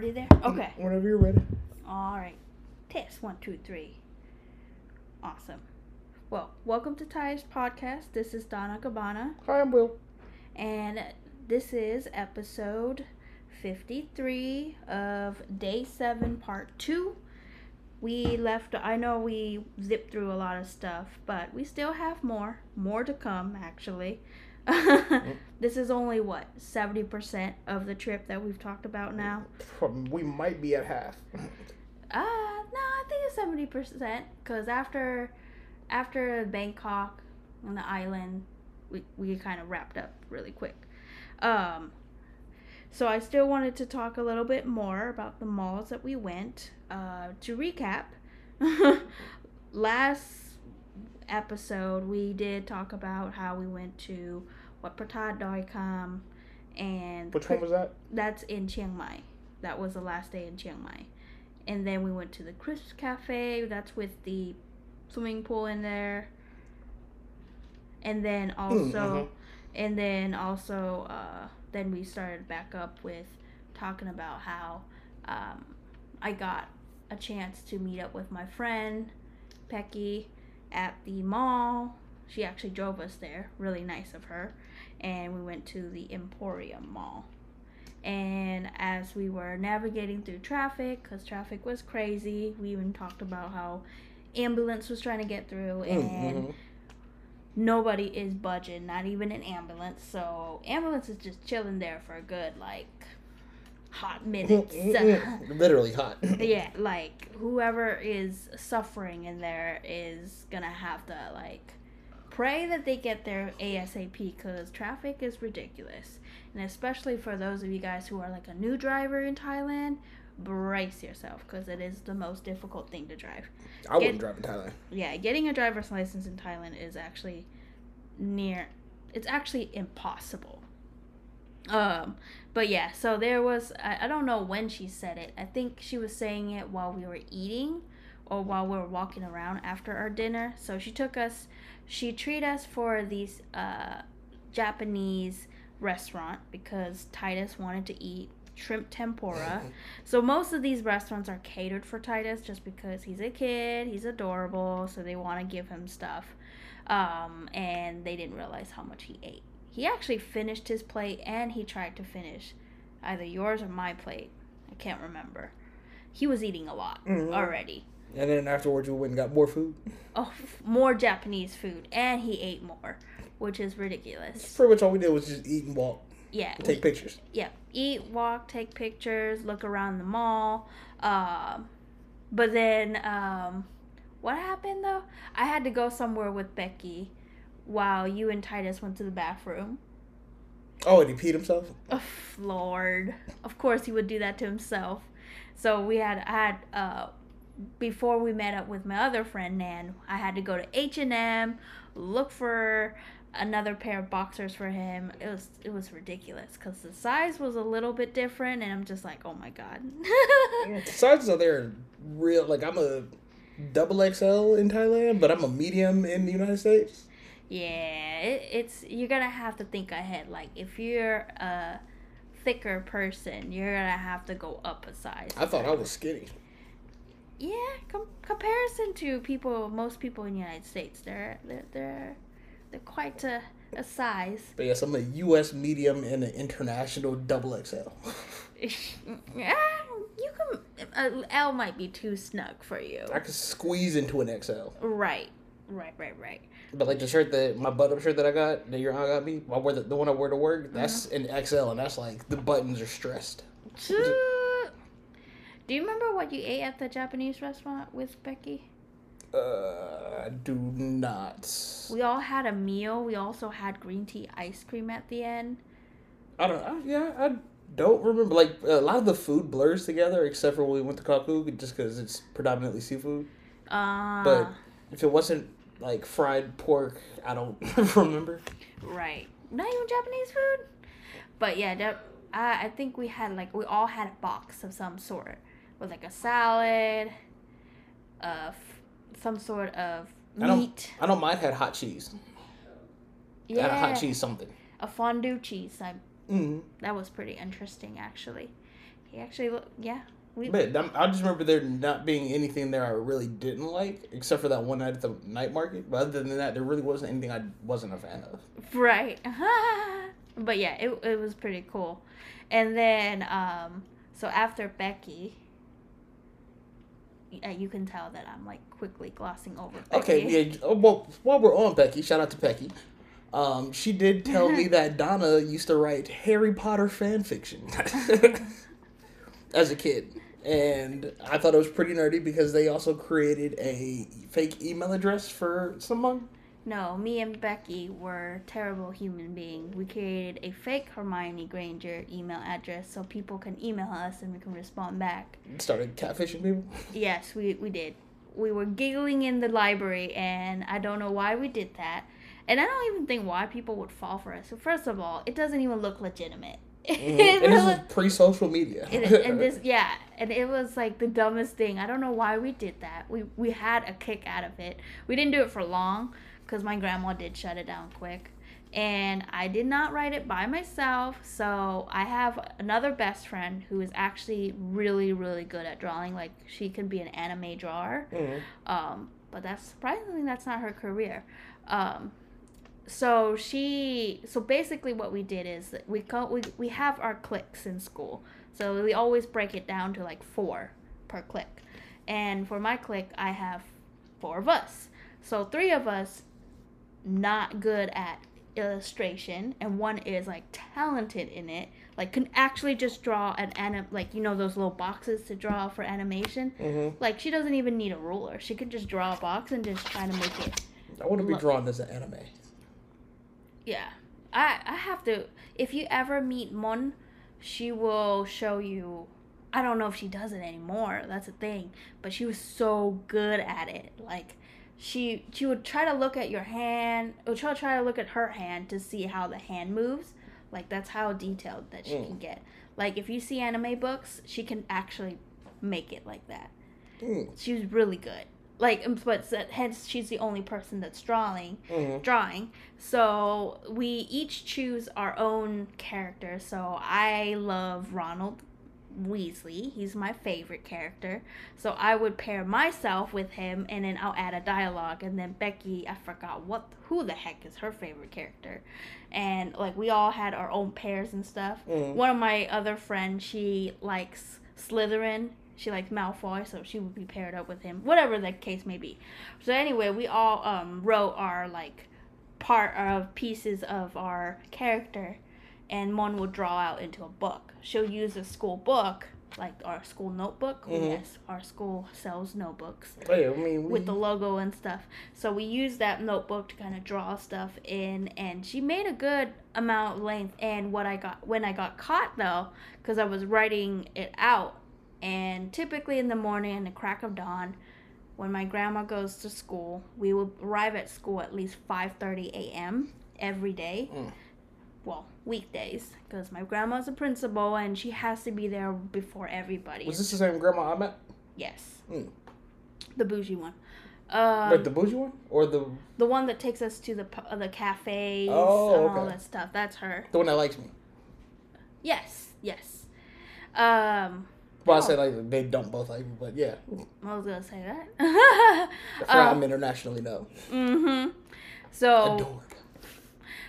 Already there? Mm, okay. Whenever you're ready. All right. Test one, two, three. Awesome. Well, welcome to Thai-ish podcast. This is Donna Cabana, Hi, I'm Will. and this is episode 53 of day seven, part two. We left, I know we zipped through a lot of stuff, but we still have more. More to come, actually. This is only what, 70% of the trip that we've talked about now? We might be at half. Uh, no, I think it's seventy percent. Cause after, after Bangkok and the island, we we kind of wrapped up really quick. Um, so I still wanted to talk a little bit more about the malls that we went. Uh, to recap, last episode we did talk about how we went to Wat Phra That Doi Kham, and Which one was that? that's in Chiang Mai. That was the last day in Chiang Mai. And then we went to the Crisp Cafe. That's with the swimming pool in there. And then also, mhm. and then also, uh, then we started back up with talking about how um, I got a chance to meet up with my friend Becky at the mall. She actually drove us there. Really nice of her. And we went to the Emporium Mall. And as we were navigating through traffic, because traffic was crazy, we even talked about how ambulance was trying to get through, and Mhm. nobody is budging, not even an ambulance. So ambulance is just chilling there for a good like hot minutes. Literally hot. yeah, like whoever is suffering in there is gonna have to like pray that they get there ASAP because traffic is ridiculous, and especially for those of you guys who are like a new driver in Thailand. Brace yourself because it is the most difficult thing to drive I wouldn't drive in Thailand. yeah, getting a driver's license in Thailand is actually near it's actually impossible. Um but yeah, so there was I, I don't know when she said it. I think she was saying it while we were eating or while we were walking around after our dinner. So she took us she treated us for these uh Japanese restaurant because Titus wanted to eat shrimp tempura. So most of these restaurants are catered for Titus just because he's a kid, he's adorable, so they want to give him stuff. Um, and they didn't realize how much he ate. He actually finished his plate and he tried to finish either yours or my plate. I can't remember. He was eating a lot Mhm. already. And then afterwards, we went and got more food. Oh, f- more Japanese food, and he ate more, which is ridiculous. Pretty much all we did was just eat and walk, Yeah, and take pictures. yeah, eat, walk, take pictures, look around the mall. Um, but then, um, what happened though? I had to go somewhere with Becky while you and Titus went to the bathroom. Oh, and he peed himself. Oh, Lord, of course he would do that to himself. So we had I had uh, before we met up with my other friend Nan. I had to go to H and M, look for another pair of boxers for him. It was it was ridiculous because the size was a little bit different, and I'm just like, oh my god. Sizes are there real. Like I'm a double XL in Thailand, but I'm a medium in the United States. Yeah, it, it's you're gonna have to think ahead. Like if you're a thicker person, you're gonna have to go up a size. I thought I was skinny. Yeah, com- comparison to people, most people in the United States, they're they're they're, they're quite a, a size. But yes, I'm a U.S. medium and an international double XL. yeah, you can. Uh, L might be too snug for you. I could squeeze into an XL. Right, right, right, right. But like the shirt that my button-up shirt that I got, that your aunt got me, I wear the, the one I wear to work. That's an XL, and that's like the buttons are stressed. Do you remember what you ate at the Japanese restaurant with Becky? Uh, I do not. We all had a meal. We also had green tea ice cream at the end. I don't. I, yeah, I don't remember. Like a lot of the food blurs together, except for when we went to Kaku, just because it's predominantly seafood. Uh, But if it wasn't like fried pork, I don't remember. Right. Not even Japanese food. But yeah, that, I I think we had like we all had a box of some sort with like a salad, uh, some sort of meat. I don't-. I know mine had hot cheese. Yeah, Had a hot cheese something. a fondue cheese. I Mm. that was pretty interesting actually. he actually look yeah. We, But I'm- I just remember there not being anything there I really didn't like, except for that one night at the night market. But other than that, there really wasn't anything I wasn't a fan of. Right. but yeah, it, it was pretty cool. And then, um, so after Becky, yeah, you can tell that I'm like quickly glossing over Becky. Okay, yeah. Well, while we're on Becky, shout out to Becky. Um, she did tell me that Donna used to write Harry Potter fan fiction as a kid, and I thought it was pretty nerdy because they also created a fake email address for someone. No, me and Becky were terrible human beings. We created a fake Hermione Granger email address so people can email us and we can respond back. Started catfishing people. Yes, we, we did. We were giggling in the library, and I don't know why we did that. And I don't even think why people would fall for us. So, first of all, it doesn't even look legitimate. It Mm-hmm. and this is pre-social media. it, and this yeah and it was like the dumbest thing. I don't know why we did that. We we had a kick out of it. We didn't do it for long because my grandma did shut it down quick. And i did not write it by myself so i have another best friend who is actually really really good at drawing. Like she can be an anime drawer. Mhm. um, but that's surprisingly that's not her career. Um, so she so basically what we did is that we co- we, we have our clicks in school so we always break it down to like four per click and for my click i have four of us so three of us not good at illustration and one is like talented in it like can actually just draw an anim like you know those little boxes to draw for animation Mhm. like she doesn't even need a ruler she could just draw a box and just try to make it I want to be Look. drawn as an anime. Yeah. I I have to if you ever meet Mon, she will show you I don't know if she does it anymore. That's a thing, but she was so good at it. Like she she would try to look at your hand, or try try to look at her hand to see how the hand moves. Like that's how detailed that she Mm. can get. Like if you see anime books, she can actually make it like that. Mm. She was really good. Like, um, but hence she's the only person that's drawing Mhm. drawing. So we each choose our own character. So I love Ronald Weasley. He's my favorite character. So I would pair myself with him and then I'll add a dialogue and then Becky, I forgot what who the heck is her favorite character. And like we all had our own pairs and stuff. Mhm. One of my other friends, she likes Slytherin. She likes Malfoy, so she would be paired up with him. Whatever the case may be. So anyway, we all um, wrote our like part of pieces of our character, and Mon will draw out into a book. She'll use a school book, like our school notebook. Mhm. Yes, our school sells notebooks Oh, yeah, I mean, we, with the logo and stuff. So we use that notebook to kind of draw stuff in, and she made a good amount of length. And what I got when I got caught though, because I was writing it out, and typically in the morning, in the crack of dawn, when my grandma goes to school, we will arrive at school at least five thirty a.m. every day. Mm. Well, weekdays, because my grandma's a principal and she has to be there before everybody. was this the same grandma I met? yes, Mm. the bougie one. Um, like the bougie one or the The one that takes us to the uh, the cafes Oh, and all that stuff. That's her. the one that likes me? Yes, yes. Um, Well, I say like they don't both like me, but yeah, I was gonna say that. Forgot Um, I'm internationally known. mm-hmm. So, Adored.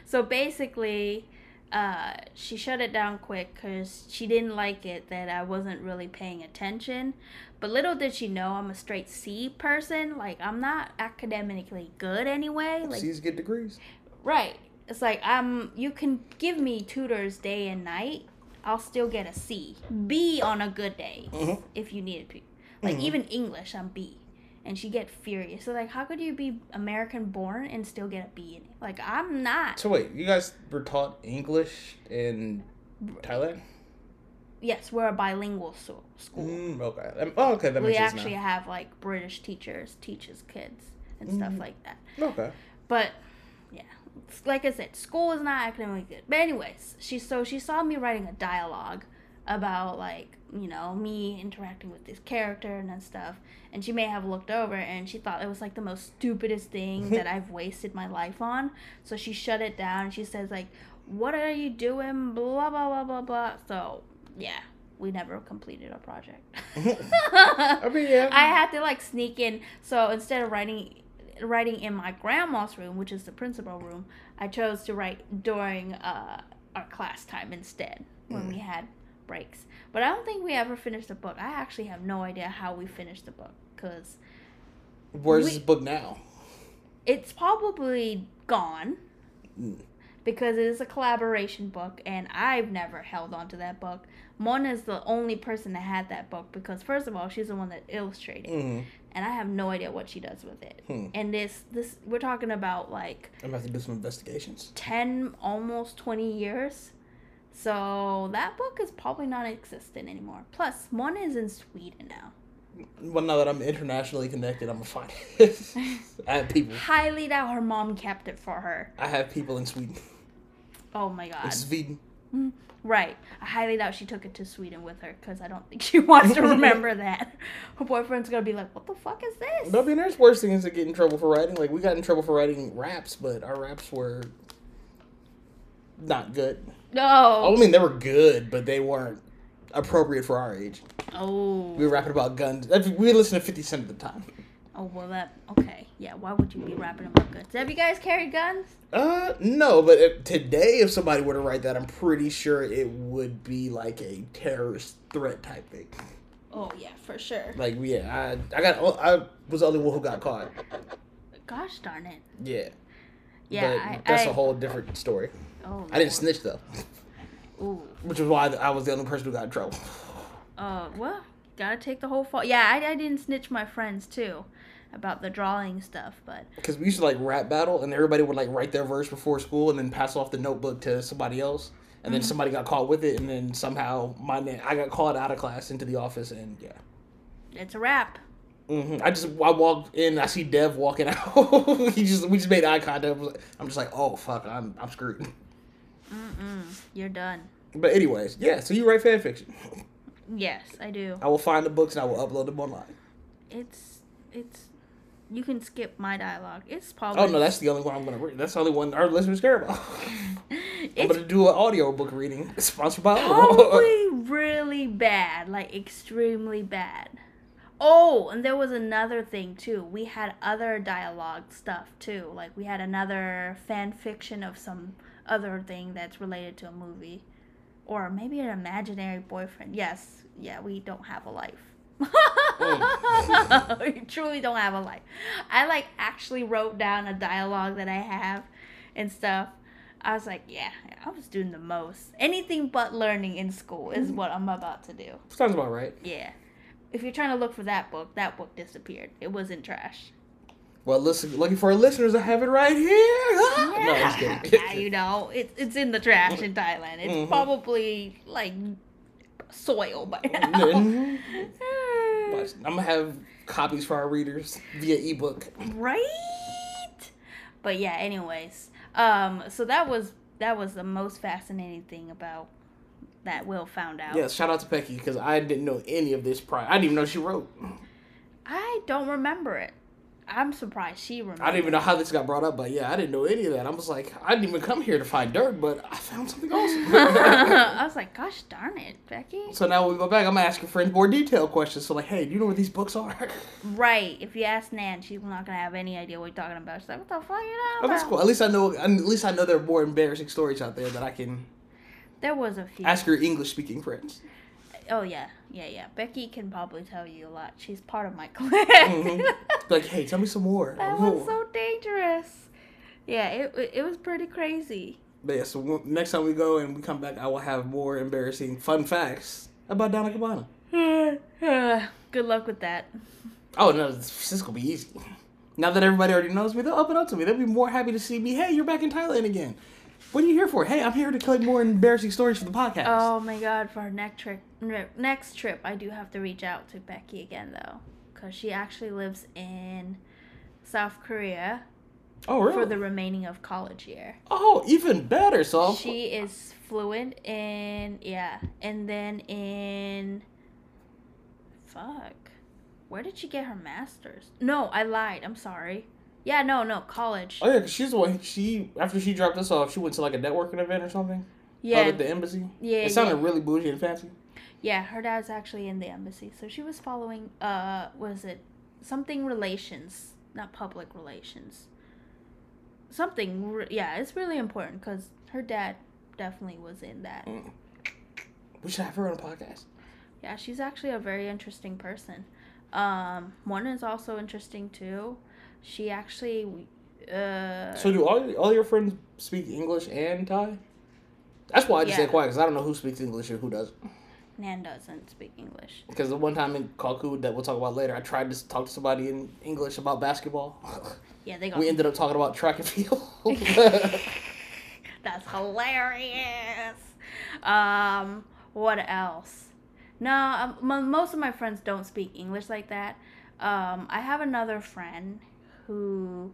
so basically, uh, she shut it down quick because she didn't like it that I wasn't really paying attention. But little did she know I'm a straight C person. Like I'm not academically good anyway. Like C's get degrees. Right. It's like I'm you can give me tutors day and night. I'll still get a C. B on a good day Mhm. if you needed to. Like Mhm. even English I'm B. And she get furious. So like how could you be American born and still get a B in it? Like I'm not. So wait, you guys were taught English in Thailand? Yes, we're a bilingual so- school. Mm, okay. Oh, okay, that we makes sense actually have like British teachers teaches kids and stuff Mhm. like that. Okay. But yeah, like I said, school is not academically good. But anyways, she so she saw me writing a dialogue about like you know me interacting with this character and that stuff, and she may have looked over and she thought it was like the most stupidest thing that I've wasted my life on. So she shut it down. She says like, "What are you doing?" Blah blah blah blah blah. So yeah, we never completed our project. I mean, yeah. I had to like sneak in. So instead of writing writing in my grandma's room, which is the principal room, I chose to write during uh, our class time instead when we had breaks. But I don't think we ever finished the book. I actually have no idea how we finished the book because Where's we- this book now? it's probably gone Mm. because it is a collaboration book and I've never held on to that book. Mona is the only person that had that book because first of all, she's the one that illustrated Mm. And I have no idea what she does with it. Hmm. And this this we're talking about like I'm about to do some investigations. 10 almost 20 years. So that book is probably not existent anymore. Mon is in Sweden now. Well, now that I'm internationally connected, I'm gonna find it. I have people. Highly doubt her mom kept it for her. I have people in Sweden. Oh my god. In Sweden. Right. I highly doubt she took it to Sweden with her because I don't think she wants to remember that. Her boyfriend's gonna be like, "What the fuck is this?" I mean, there's worse things to get in trouble for writing. Like we got in trouble for writing raps, but our raps were not good. No. I mean, they were good, but they weren't appropriate for our age. Oh. We were rapping about guns. We listened to 50 Cent at the time. Oh well, that okay. Yeah. Why would you be wrapping rapping about guns? Have you guys carried guns? Uh, no, but if, today, if somebody were to write that, I'm pretty sure it would be like a terrorist threat type thing. Oh yeah, for sure. Like, yeah, I, I got, I was the only one who got caught. Gosh darn it. Yeah. Yeah. I, that's I, a whole different story. Oh. I didn't Lord. snitch though, Ooh. which is why I was the only person who got in trouble. Uh. Well, gotta take the whole fall. Yeah. I, I didn't snitch my friends too, about the drawing stuff, but Because we used to like rap battle, and everybody would like write their verse before school, and then pass off the notebook to somebody else, and then somebody got caught with it, and then somehow my name, I got called out of class into the office, and yeah. it's a wrap. hmm I just I walked in, I see Dev walking out. he just we just made eye contact. I'm just like, oh fuck, I'm I'm screwed. Mm-mm. You're done. But anyways, yeah. So you write fan fiction. Yes, I do. I will find the books and I will upload them online. It's it's. You can skip my dialogue. It's probably. Oh no, that's the only one I'm gonna read. That's the only one our listeners care about. I'm gonna do an audio book reading sponsored by probably really bad, like extremely bad. Oh, and there was another thing too. We had other dialogue stuff too. Like we had another fan fiction of some other thing that's related to a movie, or maybe an imaginary boyfriend. Yes, yeah, we don't have a life. we truly don't have a life. I like actually wrote down a dialogue that I have and stuff. I was like, yeah, I was doing the most. Anything but learning in school is what I'm about to do. Sounds about right. Yeah. If you're trying to look for that book, that book disappeared. It was in trash. Well, listen, looking for our listeners, I have it right here. no, I'm just kidding. Yeah, you know, it's it's in the trash in Thailand. It's Mhm. probably like soil by now. But I'm gonna have copies for our readers via ebook. right? But yeah, anyways. Um so that was that was the most fascinating thing about that Will found out. Yeah, shout out to Becky because I didn't know any of this prior. I didn't even know she wrote. I don't remember it. I'm surprised she remembered. I didn't even know how this got brought up, but yeah, I didn't know any of that. I was like, I didn't even come here to find dirt, but I found something awesome. I was like, gosh darn it, Becky. so now when we go back, I'm gonna ask your friends more detailed questions. So like, hey, do you know what these books are? Right. If you ask Nan, she's not gonna have any idea what you're talking about. She's like, what the fuck are you Oh, talking that's cool. At least I know. At least I know there are more embarrassing stories out there that I can There was a few. ask your English speaking friends. Oh yeah, yeah, yeah. Becky can probably tell you a lot. She's part of my clan. Mhm. Like, hey, tell me some more. that was so dangerous. Yeah, it it- was pretty crazy. But yeah, so next time we go and we come back, I will have more embarrassing fun facts about Donna Cabana. Good luck with that. Oh no, this, is gonna be easy. Now that everybody already knows me, they'll open up to me. They'll be more happy to see me. Hey, you're back in Thailand again. What are you here for? Hey, I'm here to collect more embarrassing stories for the podcast. Oh my god, for our next trip, next trip, I do have to reach out to Becky again though, because she actually lives in South Korea oh, really? for the remaining of college year. oh, even better. So She is fluent in yeah, and then in fuck. Where did she get her masters? No, I lied. I'm sorry. Yeah, no, no, college. Oh yeah, she's the one. She after she dropped us off, she went to like a networking event or something. Yeah, at the embassy. yeah, It sounded yeah. really bougie and fancy. Yeah, her dad's actually in the embassy, so she was following. Uh, was it something relations, not public relations? Something. re- Yeah, it's really important because her dad definitely was in that. Mm. We should have her on a podcast. Yeah, she's actually a very interesting person. Um, Mon is also interesting too. She actually, uh, So do all all your friends speak English and Thai? That's why I just Yeah. quiet because I don't know who speaks English and who doesn't. Nan doesn't speak English. Because the one time in Kalku that we'll talk about later, I tried to talk to somebody in English about basketball. Yeah, they got. we ended up talking about track and field. That's hilarious. Um, what else? No, um, mo most of my friends don't speak English like that. Um, I have another friend who,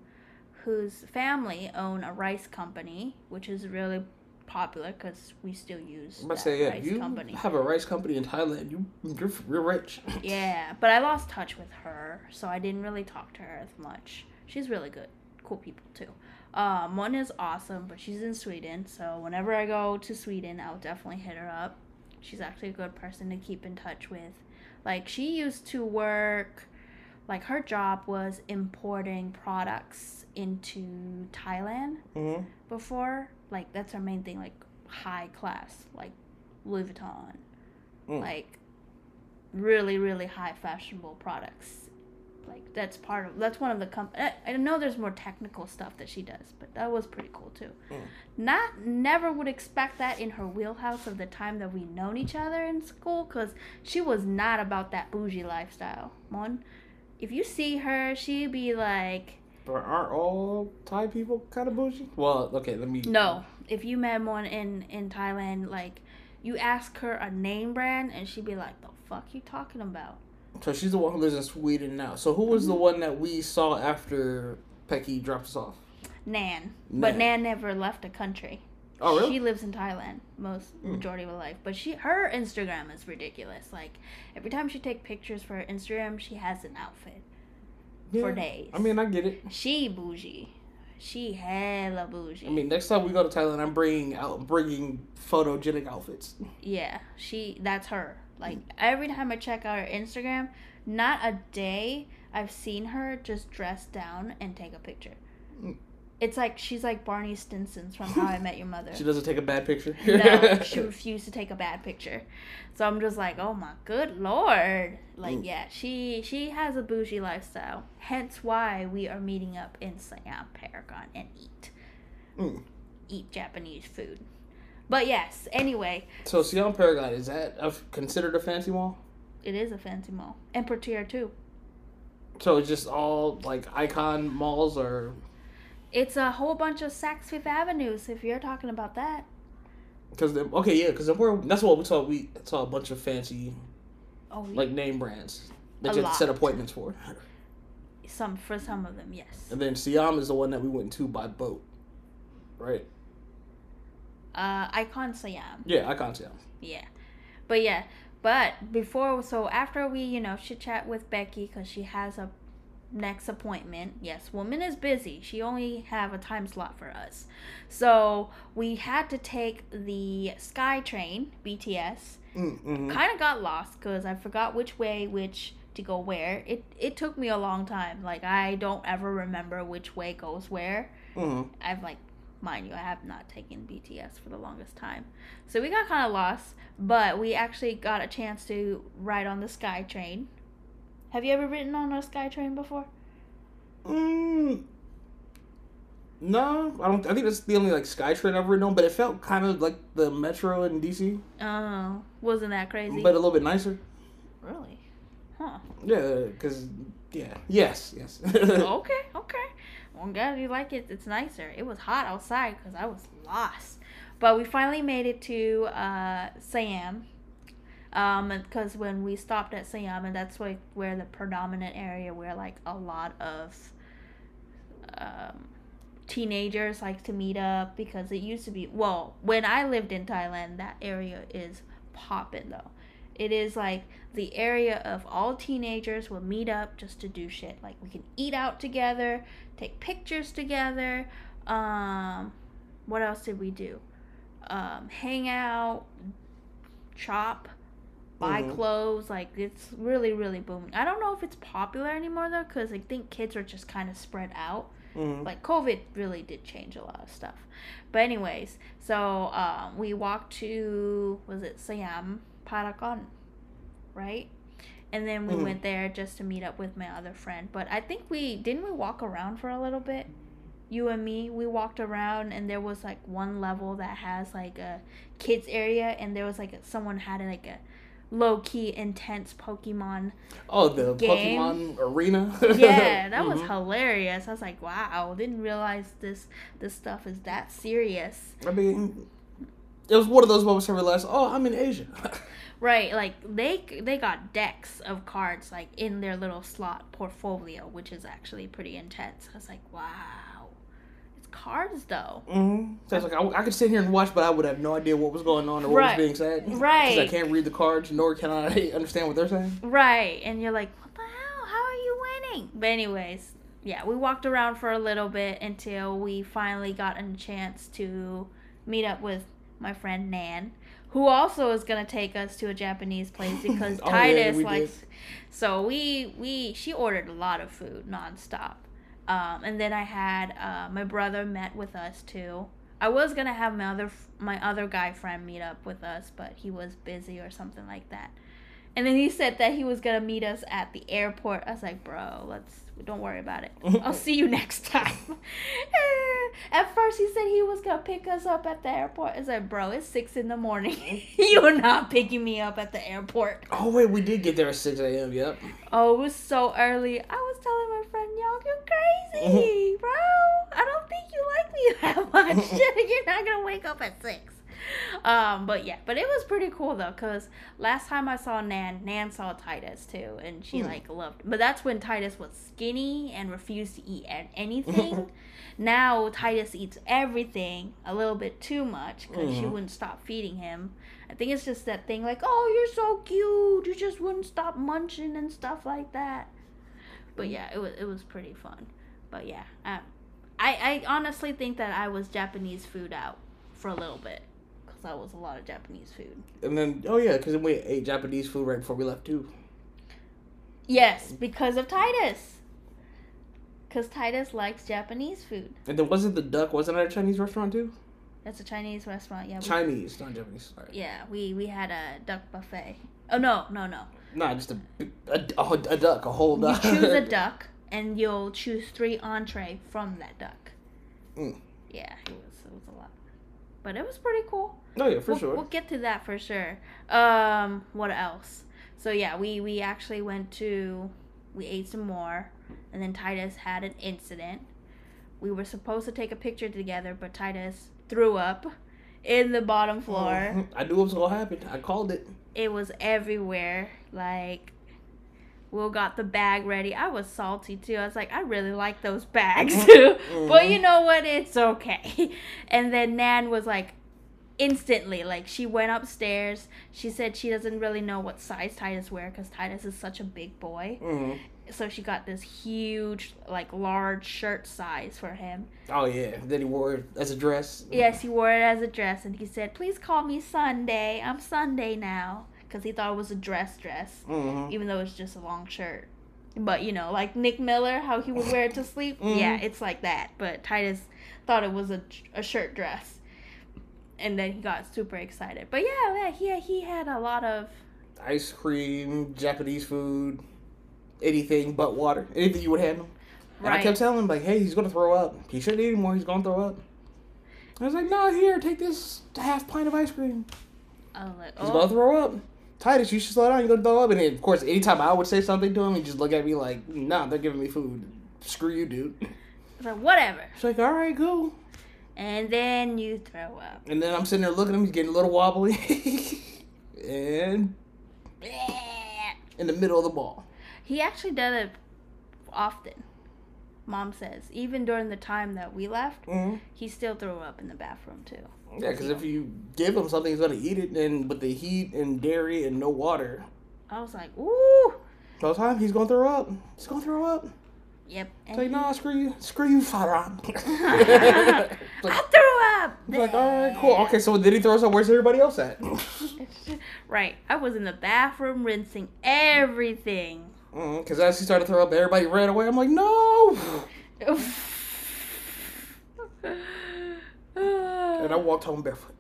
whose family own a rice company, which is really popular because we still use I'm that about to say, yeah, rice you company. have a rice company in Thailand, you you're, you're rich. Yeah, but I lost touch with her, so I didn't really talk to her as much. She's really good, cool people too. Um, Mon is awesome, but she's in Sweden, so whenever I go to Sweden, I'll definitely hit her up. She's actually a good person to keep in touch with. Like she used to work, like her job was importing products into Thailand hmm before. Like that's her main thing, like high class, like Louis Vuitton, Mm. like really really high fashionable products. Like that's part of that's one of the company. I, I know there's more technical stuff that she does, but that was pretty cool too. Mm. Not never would expect that in her wheelhouse of the time that we known each other in school, cause she was not about that bougie lifestyle. One, if you see her, she'd be like. But aren't all Thai people kind of bougie? Well, okay, let me. No, if you met one in in Thailand, like you ask her a name brand, and she'd be like, "The fuck you talking about?" So she's the one who lives in Sweden now. So who was the Mm-hmm. one that we saw after Becky dropped us off? Nan, but Nan. Nan never left the country. Oh, really? She lives in Thailand most Mm. majority of her life, but she her Instagram is ridiculous. Like every time she take pictures for her Instagram, she has an outfit for days. I mean, I get it. she bougie, she hella bougie. I mean, next time we go to Thailand, I'm bringing out bringing photogenic outfits. Yeah, she that's her. Like every time I check out her Instagram, not a day I've seen her just dress down and take a picture. It's like she's like Barney Stinson's from How I Met Your Mother. She doesn't take a bad picture. no, she refused to take a bad picture. So I'm just like, oh my good lord. Like Mm. yeah, she she has a bougie lifestyle. Hence why we are meeting up in Siam Paragon and eat Mm. eat Japanese food. But yes, anyway, So Siam Paragon is that a, considered a fancy mall? it is a fancy mall. and Tier 2. So it's just all like icon malls, or It's a whole bunch of Saks Fifth Avenues if you're talking about that. because okay, yeah, because we're that's what we saw. We saw a bunch of fancy Oh, like name brands that A you have to set appointments for. some for some of them, yes. And then Siam is the one that we went to by boat, right? Uh, Icon Siam. Yeah, Icon Siam. Yeah. But yeah, but before, so after we, you know, chit chat with Becky because she has a next appointment. Yes, woman is busy. She only have a time slot for us. So we had to take the SkyTrain, BTS. Mm-hmm. Kind of got lost because I forgot which way, which to go where. It, it took me a long time. Like, I don't ever remember which way goes where. Mm-hmm. I've like, mind you, I have not taken BTS for the longest time. So we got kind of lost, but we actually got a chance to ride on the SkyTrain. Have you ever ridden on a SkyTrain before? Mm, no, I don't. I think that's the only like SkyTrain I've ever known, but it felt kind of like the Metro in DC, Oh, wasn't that crazy? but a little bit nicer. really? Huh. Yeah, because yeah, yes, yes. okay, okay. Well, glad you like it. It's nicer. It was hot outside because I was lost. But we finally made it to uh, Siam. Um, because when we stopped at and that's like where the predominant area where like a lot of um, teenagers like to meet up because it used to be well when I lived in Thailand that area is popping though. It is like the area of all teenagers will meet up just to do shit. Like we can eat out together, take pictures together. Um, what else did we do? Um, hang out, shop. Buy Mhm. clothes. Like it's really really booming. I don't know if it's popular anymore though, because I think kids are just kind of spread out. Mhm. Like COVID really did change a lot of stuff. But anyways, so um, we walked to was it Siam Paragon, right? And then we Mhm. went there just to meet up with my other friend. But I think we didn't we walk around for a little bit. You and me, we walked around, and there was like one level that has like a kids area, and there was like a, someone had like a low key intense Pokemon Oh, the Game. Pokemon Arena. yeah, that was Mhm. hilarious. I was like, wow, didn't realize this this stuff is that serious. I mean, it was one of those moments where I realized, oh, I'm in Asia. Right, like they they got decks of cards like in their little slot portfolio, which is actually pretty intense. I was like, wow, it's cards though. hmm So I was like, I, I could sit here and watch, but I would have no idea what was going on or what was being said. Right. Because I can't read the cards, nor can I understand what they're saying. Right, and you're like, what the hell? How are you winning? But anyways, yeah, we walked around for a little bit until we finally got a chance to meet up with my friend Nan, who also is gonna take us to a Japanese place because Oh, Titus we likes. So we we she ordered a lot of food nonstop, um, and then I had uh, my brother met with us too. I was gonna have my other my other guy friend meet up with us, but he was busy or something like that. And then he said that he was gonna meet us at the airport. I was like, bro, let's don't worry about it. I'll see you next time. at first, he said he was gonna pick us up at the airport. I was like, bro, it's six in the morning. You're not picking me up at the airport. Oh, wait, we did get there at 6 a.m., yep. Oh, it was so early. I was telling my friend, yo, you're crazy, bro. I don't think you like me that much. you're not gonna wake up at six. Um, but yeah, but it was pretty cool though, cause last time I saw Nan, Nan saw Titus too, and she Hmm. like loved. But that's when Titus was skinny and refused to eat an- anything. now Titus eats everything a little bit too much, cause she Mhm. wouldn't stop feeding him. I think it's just that thing like, oh, you're so cute. You just wouldn't stop munching and stuff like that. But yeah, it was it was pretty fun. But yeah, um, I I honestly think that I was Japanese food out for a little bit because that was a lot of Japanese food. And then, oh, yeah, because then we ate Japanese food right before we left, too. Yes, because of Titus. Because Titus likes Japanese food. And then wasn't the duck, wasn't that a Chinese restaurant, too? That's a Chinese restaurant. Yeah. We, Chinese, not Japanese. Sorry. yeah, we we had a duck buffet. Oh no, no, no. Nah, just a, a, a, a duck, a whole duck. You choose a duck and you'll choose three entree from that duck. Mm. Yeah, it was it was a lot, but it was pretty cool. Oh, yeah, for we'll, sure. We'll get to that for sure. Um, what else? So yeah, we we actually went to we ate some more, and then Titus had an incident. We were supposed to take a picture together, but Titus threw up in the bottom floor. Mhm. I knew it was going to happen. I called it. It was everywhere. Like Will got the bag ready. I was salty too. I was like, I really like those bags too. But you know what? It's okay. And then Nan was like, instantly, like she went upstairs. She said she doesn't really know what size Titus wear because Titus is such a big boy. hmm So she got this huge, like large shirt size for him. Oh, yeah. Then he wore it as a dress. Yes, he wore it as a dress, and he said, "Please call me Sunday. I'm Sunday now," because he thought it was a dress dress, hmm even though it's just a long shirt. But you know, like Nick Miller, how he would wear it to sleep. Mhm. Yeah, it's like that. But Titus thought it was a, a shirt dress, and then he got super excited. But yeah, yeah, he he had a lot of Ice cream, Japanese food, anything but water. Anything you would handle. And I kept telling him, like, hey, he's going to throw up. He shouldn't eat anymore. He's going to throw up. I was like, no, here, take this half pint of ice cream. I was like, He's oh, going to throw up. Titus, you should slow down. You're going to throw up. And then, of course, anytime I would say something to him, he'd just look at me like, nah, they're giving me food. Screw you, dude. I was like whatever. She's like, all right, cool. And then you throw up. And then I'm sitting there looking at him. He's getting a little wobbly. and in the middle of the ball. He actually does it often. Mom says, even during the time that we left, Mm-hmm. he still threw up in the bathroom too. Yeah, because if you give him something, he's going to eat it. And with the heat and dairy and no water, I was like, ooh. No time he's going to throw up. He's going to throw up. Yep. It's like, nah, screw you, screw you, Farhan. I threw up. like, all right, cool. Okay, so did he throw up? Where's everybody else at? right. I was in the bathroom rinsing everything. Because as he started to throw up, everybody ran away. I'm like, no. and I walked home barefoot.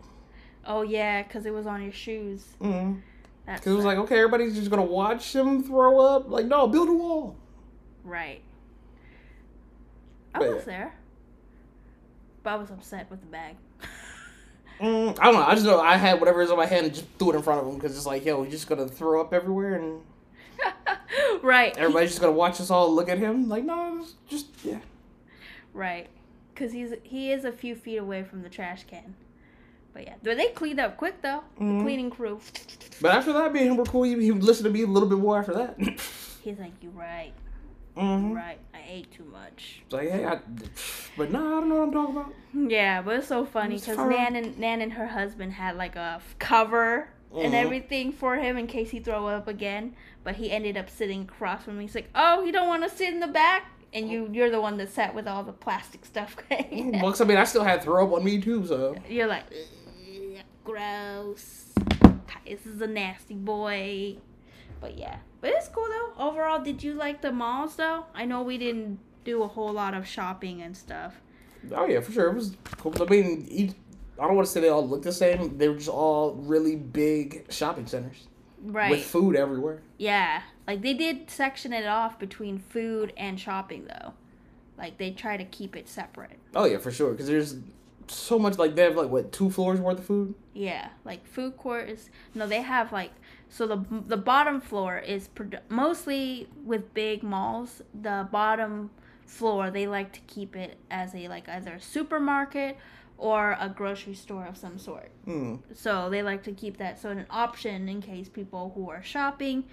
Oh yeah, because it was on your shoes. Mm-hmm. Because it was like, okay, everybody's just gonna watch him throw up. Like, no, build a wall. Right. I But was there, but I was upset with the bag. Mm, I don't know. I just know I had whatever is on my hand and just threw it in front of him because it's like, yo, he's just gonna throw up everywhere and right. everybody's just gonna watch us all look at him. Like, no, just yeah. Right. Cause he's he is a few feet away from the trash can. But yeah, they cleaned up quick though. Mhm. The cleaning crew. But after that, me and him were cool. He, he listened to me a little bit more after that. He's like, you're right, mm-hmm. right. I ate too much." It's like, hey, I, but nah, I don't know what I'm talking about. Yeah, but it's so funny because. Nan and Nan and her husband had like a f- cover and Mhm. everything for him in case he throw up again. But he ended up sitting across from me. He's like, "Oh, you don't want to sit in the back." And you, you're the one that sat with all the plastic stuff. Well, 'cause I mean, I still had throw up on me too, so. You're like, gross. This is a nasty boy. But yeah, but it's cool though. Overall, did you like the malls though? I know we didn't do a whole lot of shopping and stuff. Oh yeah, for sure. It was cool. I mean, each, I don't want to say they all look the same. They were just all really big shopping centers Right. with food everywhere. yeah. Like they did section it off between food and shopping though. Like they try to keep it separate. Oh yeah, for sure. Because there's so much. Like they have like what two floors worth of food. Yeah, like food court is no, they have like so the the bottom floor is produ- mostly with big malls. The bottom floor they like to keep it as a like either a supermarket or a grocery store of some sort. Hmm. So they like to keep that so an option in case people who are shopping,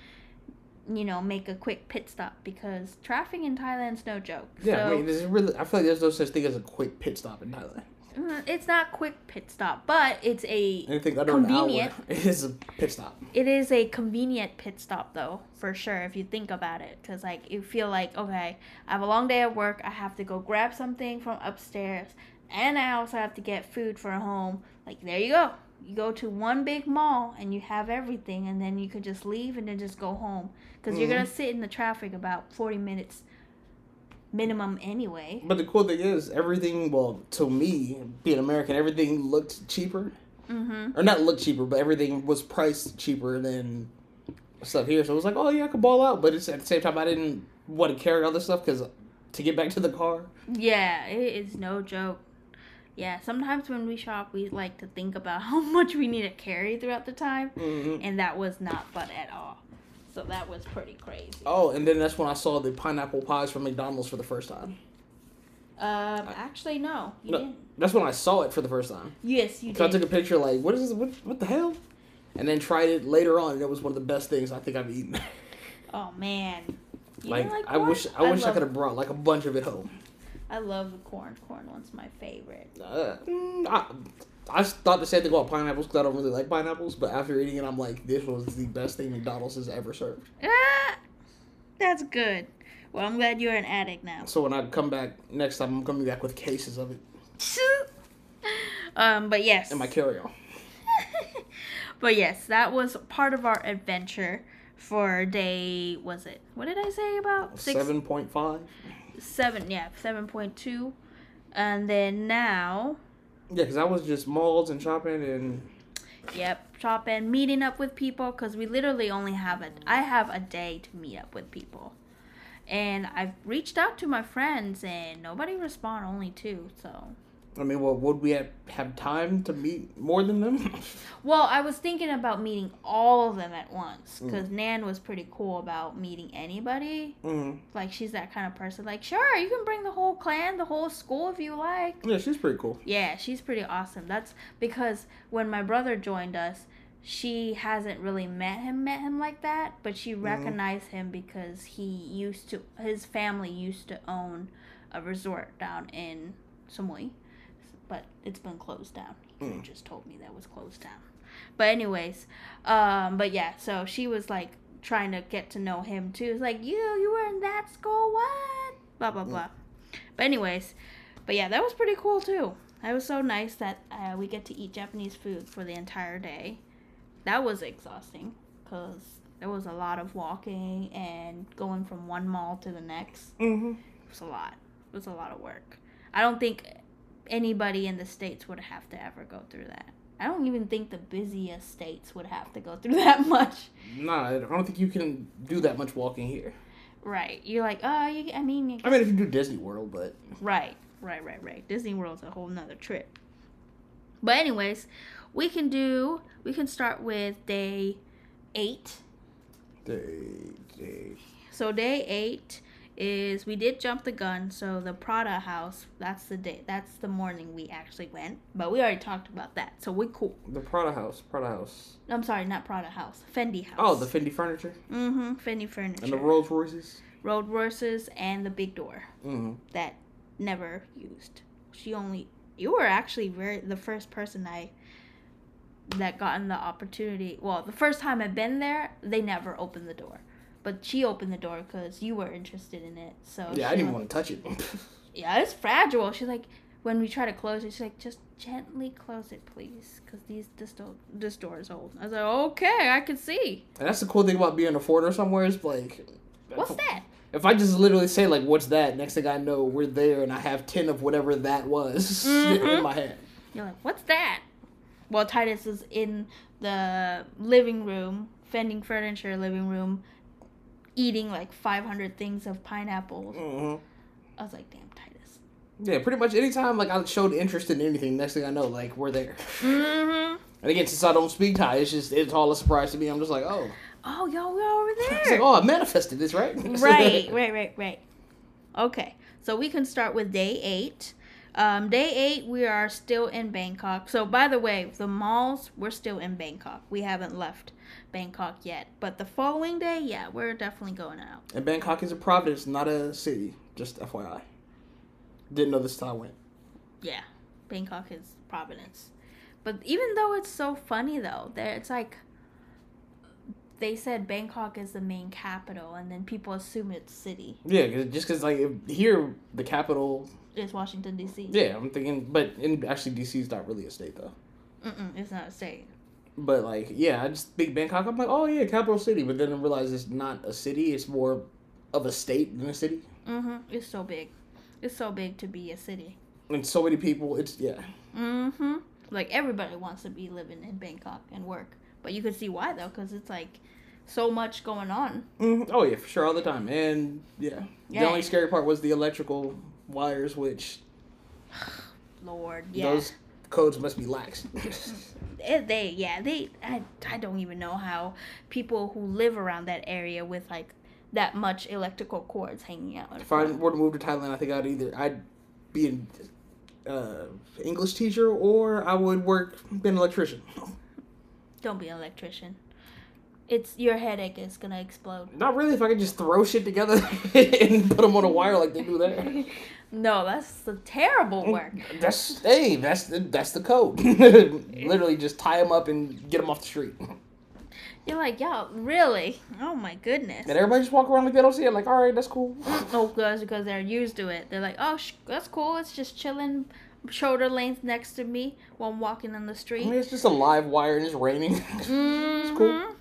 you know, make a quick pit stop because traffic in Thailand's no joke. Yeah, so, I mean, there's really. I feel like there's no such thing as a quick pit stop in Thailand. uh, it's not quick pit stop, but it's a Anything under Convenient. an hour is a pit stop. It is a convenient pit stop, though, for sure, if you think about it. Because, like, you feel like, okay, I have a long day at work. I have to go grab something from upstairs. And I also have to get food for a home. Like, there you go. You go to one big mall and you have everything. And then you could just leave and then just go home. Because you're Mhm. going to sit in the traffic about 40 minutes minimum anyway. But the cool thing is, everything. Well, to me, being American, everything looked cheaper, Mm-hmm. or not looked cheaper, but everything was priced cheaper than stuff here. So it was like, oh yeah, I could ball out, but it's at the same time I didn't want to carry all this stuff because to get back to the car. Yeah, it is no joke. Yeah, sometimes when we shop, we like to think about how much we need to carry throughout the time, hmm and that was not fun at all. So that was pretty crazy. Oh, and then that's when I saw the pineapple pies from McDonald's for the first time. Um, actually, no, you No. didn't. That's when I saw it for the first time. Yes, you did. So I took a picture, like, what is this? What, what the hell? And then tried it later on, and it was one of the best things I think I've eaten. oh man, you like, like I wish I wish I could have brought like a bunch of it home. I love the corn. Corn one's my favorite. Uh, mm, I, I thought the same thing about pineapples because I don't really like pineapples, but after eating it, I'm like, this was the best thing McDonald's has ever served. Ah, that's good. Well, I'm glad you're an addict now. So when I come back next time, I'm coming back with cases of it um, but yes. in my carry on. but yes, that was part of our adventure for day. Was it? What did I say about Seven point five. Seven? Yeah, seven point two, and then now, Yeah, because I was just malls and shopping and yep, shopping, meeting up with people because we literally only have a. I have a day to meet up with people, and I've reached out to my friends and nobody respond. Only two, so. I mean, well, would we have, have time to meet more than them? Well, I was thinking about meeting all of them at once Mm. because Nan was pretty cool about meeting anybody. mm Like she's that kind of person. Like, sure, you can bring the whole clan, the whole school if you like. Yeah, she's pretty cool. Yeah, she's pretty awesome. That's because when my brother joined us, she hasn't really met him, met him like that, but she recognized him because he used to, his family used to own a resort down in Samui, but it's been closed down. He Mm. just told me that was closed down. But anyways, um, but yeah, so she was like trying to get to know him too. It's like you, you were in that school, what? blah blah blah. But anyways, but yeah, that was pretty cool too. That was so nice that uh, we get to eat Japanese food for the entire day. That was exhausting because there was a lot of walking and going from one mall to the next. Mm-hmm. It was a lot. It was a lot of work. I don't think anybody in the states would have to ever go through that. I don't even think the busiest states would have to go through that much. Nah, I don't think you can do that much walking here. Right. You're like, oh, you, I mean, you I mean, if you do Disney World, but Right, right, right, right. Disney World's a whole nother trip. But anyways, we can do we can start with day eight. Day they, So day eight is we did jump the gun, so the Prada house, that's the day that's the morning we actually went. But we already talked about that. So we cool. the Prada House, Prada House. I'm sorry, not Prada house. Fendi house. Oh, the Fendi furniture Mm-hmm. Fendi furniture. and the Rolls Royces. Rolls Royces and the big door. Mm-hmm. that never used. She only you were actually very the first person I that gotten the opportunity. Well, the first time I've been there, they never opened the door, but she opened the door because you were interested in it. So Yeah, I didn't wa- want to touch it. Yeah, it's fragile. She's like, when we try to close it, she's like, just gently close it, please, because these this door this door is old. I was like, okay, I can see. And that's the cool thing about being a foreigner somewhere is like, What's that? if I just literally say like, "What's that?" Next thing I know, we're there, and I have ten of whatever that was in Mhm. my head. You're like, what's that? Well, Titus is in the living room, Fendi furniture living room, eating like 500 things of pineapples. hmm I was like, damn, Titus. Yeah, pretty much anytime like I showed interest in anything, next thing I know, like we're there. Mm-hmm. And again, since I don't speak Thai, it's just it's all a surprise to me. I'm just like, oh, Oh, y'all we're over there. it's like, oh, I manifested this, right? right, right, right, right. Okay, so we can start with day eight. Um, day eight, we are still in Bangkok. So, by the way, the malls, we're still in Bangkok. We haven't left Bangkok yet. But the following day, yeah, we're definitely going out. And Bangkok is a province, not a city. Just FYI. Didn't know this till I went. Yeah, Bangkok is Providence. But even though it's so funny though, there it's like they said Bangkok is the main capital, and then people assume it's city. Yeah, just because like here the capital. It's Washington D.C. Yeah, I'm thinking, but in actually DC is not really a state though. Mm-mm, it's not a state. But like, yeah, I just think Bangkok. I'm like, oh yeah, capital city. But then I realize it's not a city. It's more of a state than a city. Mm-hmm. It's so big. It's so big to be a city. And so many people. It's yeah. Mm-hmm. Like everybody wants to be living in Bangkok and work, but you can see why though, because it's like so much going on. Mhm. Oh yeah, for sure, all the time. And yeah, Yeah. the only scary part was the electrical wires, which Lord, yeah. those codes must be lax. Eh, they yeah they I, I don't even know how people who live around that area with like that much electrical cords hanging out if I were to move to Thailand, I think I'd either I'd be an uh, English teacher or I would work be an electrician. don't be an electrician it's your headache is gonna explode Not really. If I could just throw shit together and put them on a wire like they do there. no that's the terrible work That's hey, that's the that's the code. Literally, just tie them up and get them off the street. you're like yo really oh my goodness And everybody just walk around like they don't see it. Like, all right, that's cool. oh because because they're used to it they're like oh sh- that's cool it's just chilling shoulder length next to me while i'm walking in the I street mean, it's just a live wire and it's raining. Mhm. cool.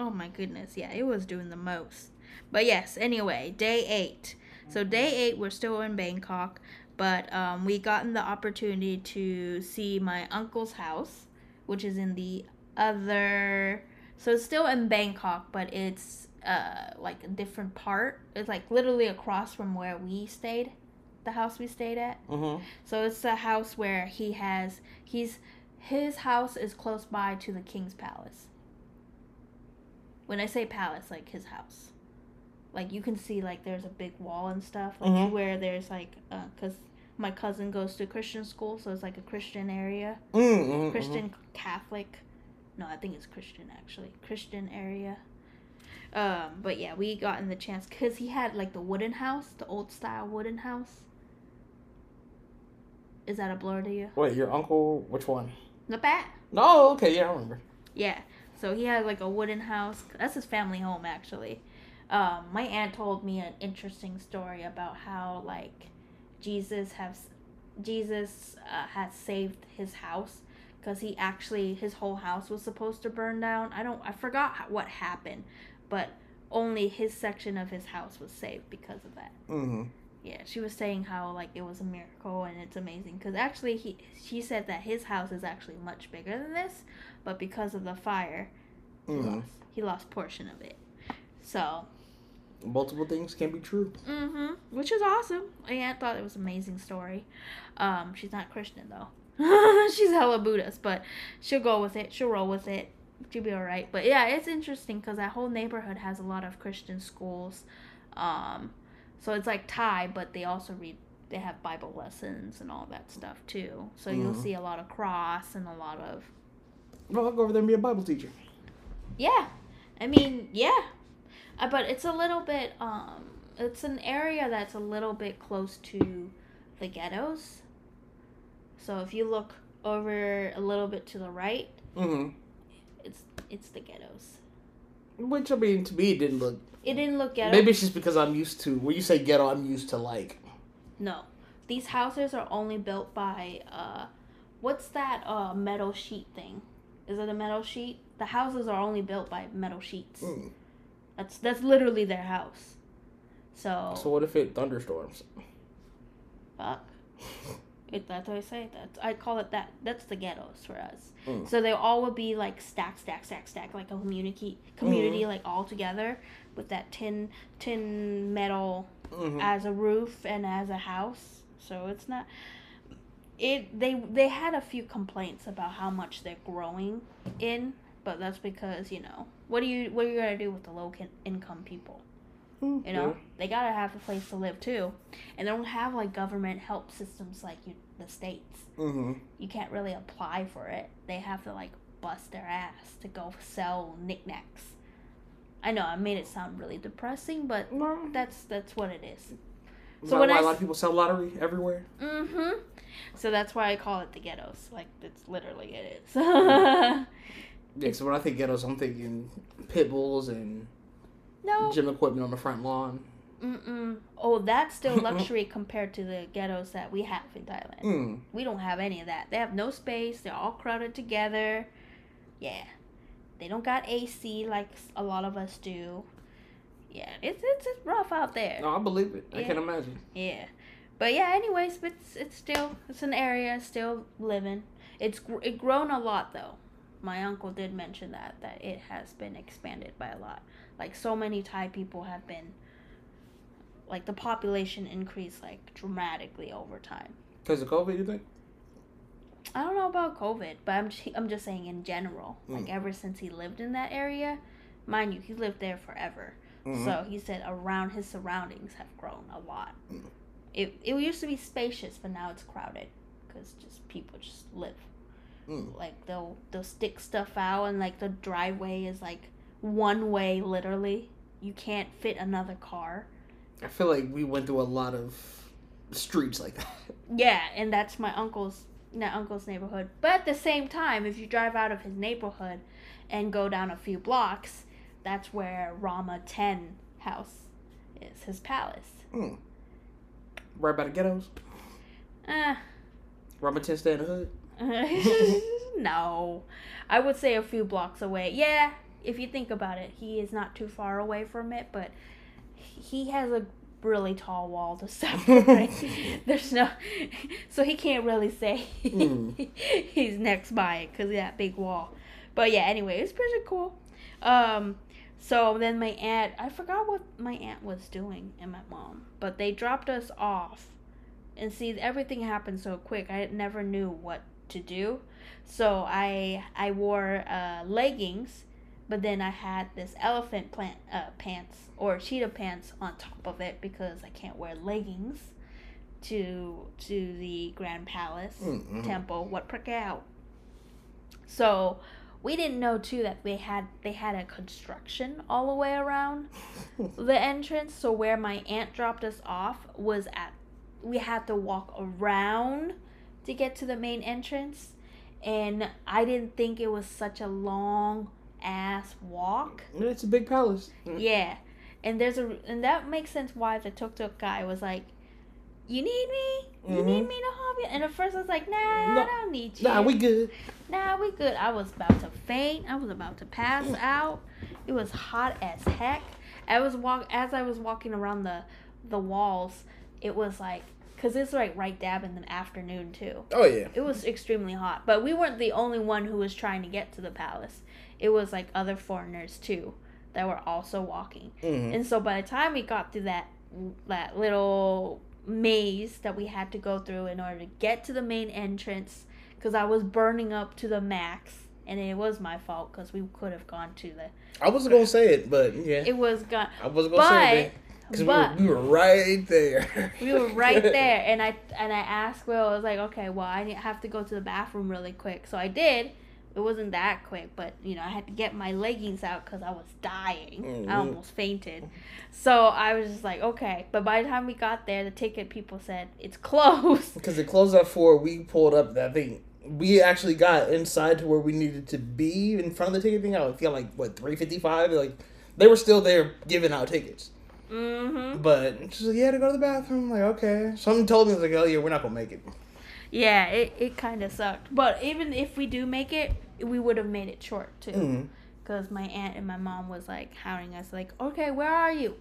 Oh my goodness, yeah, it was doing the most. But yes, anyway, day eight. So day eight, we're still in Bangkok, but um, we gotten the opportunity to see my uncle's house, which is in the other. So it's still in Bangkok, but it's uh like a different part. It's like literally across from where we stayed, the house we stayed at. Mm-hmm. So it's a house where he has he's his house is close by to the king's palace. When I say palace, like his house, like you can see like there's a big wall and stuff, like Mhm. where there's like uh, cause my cousin goes to Christian school, so it's like a Christian area, Mm-hmm. Christian Catholic. No, I think it's Christian actually, Christian area. Um, but yeah, we got in the chance because he had like the wooden house, the old style wooden house. Is that a blur to you? Wait, your uncle? Which one? The bat. No, okay, yeah, I remember. Yeah. So he had like a wooden house. That's his family home actually. Um, my aunt told me an interesting story about how like Jesus has Jesus uh, has saved his house because he actually his whole house was supposed to burn down. I don't I forgot what happened, but only his section of his house was saved because of that. Mm-hmm. Yeah, she was saying how like it was a miracle and it's amazing because actually he she said that his house is actually much bigger than this, but because of the fire, he Mm-hmm. lost he lost portion of it. So, Multiple things can be true. mm-hmm, which is awesome. My aunt thought it was an amazing story. Um, she's not Christian though. she's hella Buddhist, but she'll go with it. She'll roll with it. She'll be all right. But yeah, it's interesting because that whole neighborhood has a lot of Christian schools. Um, so it's like Thai, but they also read. They have Bible lessons and all that stuff too. So you'll Mhm. see a lot of cross and a lot of Well, I'll go over there and be a Bible teacher. yeah. I mean, yeah. Uh, but it's a little bit um it's an area that's a little bit close to the ghettos. So if you look over a little bit to the right, Mm-hmm. it's it's the ghettos. Which I mean, to me, didn't look. It didn't look ghetto. Maybe it's just because I'm used to. When you say ghetto, I'm used to like. No. These houses are only built by uh what's that uh metal sheet thing? Is it a metal sheet? The houses are only built by metal sheets. Mm. That's that's literally their house. So, So what if it thunderstorms? fuck. It, that's what I say. That's I call it that. That's the ghettos for us. Mm. So they all would be like stack, stack, stack, stack, like a community, community, like all together with that tin, tin metal Mm-hmm. as a roof and as a house. So it's not. It they they had a few complaints about how much they're growing in, but that's because you know what do you what are you gonna do with the low income people? Mm, You know they gotta have a place to live too, and they don't have like government help systems like you the states. Mm-hmm. You can't really apply for it. They have to like bust their ass to go sell knickknacks. I know I made it sound really depressing, but No. that's that's what it is. So why, when why I a lot of people sell lottery everywhere? Mm-hmm. So that's why I call it the ghettos. Like it's literally it is. Yeah, so when I think ghettos, I'm thinking pit bulls and no. gym equipment on the front lawn. Mm-mm. Oh, that's still luxury compared to the ghettos that we have in Thailand. Mm. We don't have any of that. They have no space. They're all crowded together. Yeah. They don't got AC like a lot of us do. Yeah, it's it's, it's rough out there. No, I believe it. I can imagine. Yeah, but yeah. Anyways, it's it's still it's an area still living. It's gr- it grown a lot though. My uncle did mention that that it has been expanded by a lot. Like so many Thai people have been. Like the population increased like dramatically over time. Because of COVID, you think? I don't know about COVID, but I'm just, I'm just saying in general. Like Mm. ever since he lived in that area, mind you, he lived there forever. Mhm. So he said around his surroundings have grown a lot. Mm. It it used to be spacious, but now it's crowded because just people just live. Mm. Like they'll they'll stick stuff out, and like the driveway is like one way, literally. You can't fit another car. I feel like we went through a lot of streets like that. Yeah, and that's my uncle's uncle's neighborhood. But at the same time, if you drive out of his neighborhood and go down a few blocks, that's where Rama Ten house is, his palace. Mm. Right by the ghettos. Eh. Rama 10 stay in the hood. no. I would say a few blocks away. Yeah, if you think about it, he is not too far away from it, but he has a really tall wall to separate. There's no, so he can't really say Mm. he's next by it because of that big wall. But yeah, anyway, it's pretty cool. Um, so then my aunt, I forgot what my aunt was doing and my mom, but they dropped us off. And see, everything happened so quick. I never knew what to do. So I I wore uh, leggings, but then I had this elephant plant uh, pants or cheetah pants on top of it because I can't wear leggings to to the Grand Palace Mm-mm. temple. Wat Phra Kaew? So we didn't know too that they had they had a construction all the way around the entrance. So where my aunt dropped us off was at we had to walk around to get to the main entrance, and I didn't think it was such a long ass walk. it's a big palace. Yeah. and there's a and that makes sense why the tuk tuk guy was like, "You need me? You need Mhm. me to help you?" And at first I was like, "Nah, No. I don't need you. Nah, we good. nah, we good." I was about to faint. I was about to pass out. It was hot as heck. I was walk as I was walking around the the walls. It was like because it's like right dab in the afternoon too. Oh yeah. It was extremely hot, but we weren't the only one who was trying to get to the palace. It was like other foreigners too that were also walking. hmm And so by the time we got through that that little maze that we had to go through in order to get to the main entrance cuz I was burning up to the max and it was my fault cuz we could have gone to the I wasn't gonna say it, but yeah, it was gone I wasn't gonna say it because we, but were- we were right there. we were right there and i and i asked will i was like okay well i have to go to the bathroom really quick so i did it wasn't that quick but you know i had to get my leggings out because i was dying i Mhm. almost fainted so i was just like okay but by the time we got there the ticket people said it's closed Because it closed at four, we pulled up that thing. We actually got inside to where we needed to be in front of the ticket thing. I feel like what three fifty five. Like they were still there giving out tickets. mm-hmm But she's like, "Yeah, to go to the bathroom." I'm like, okay. Something told me like, "Oh yeah, we're not gonna make it." Yeah it, it kind of sucked. But even if we do make it we would have made it short too. Mm. because my aunt and my mom was like hounding us like okay where are you?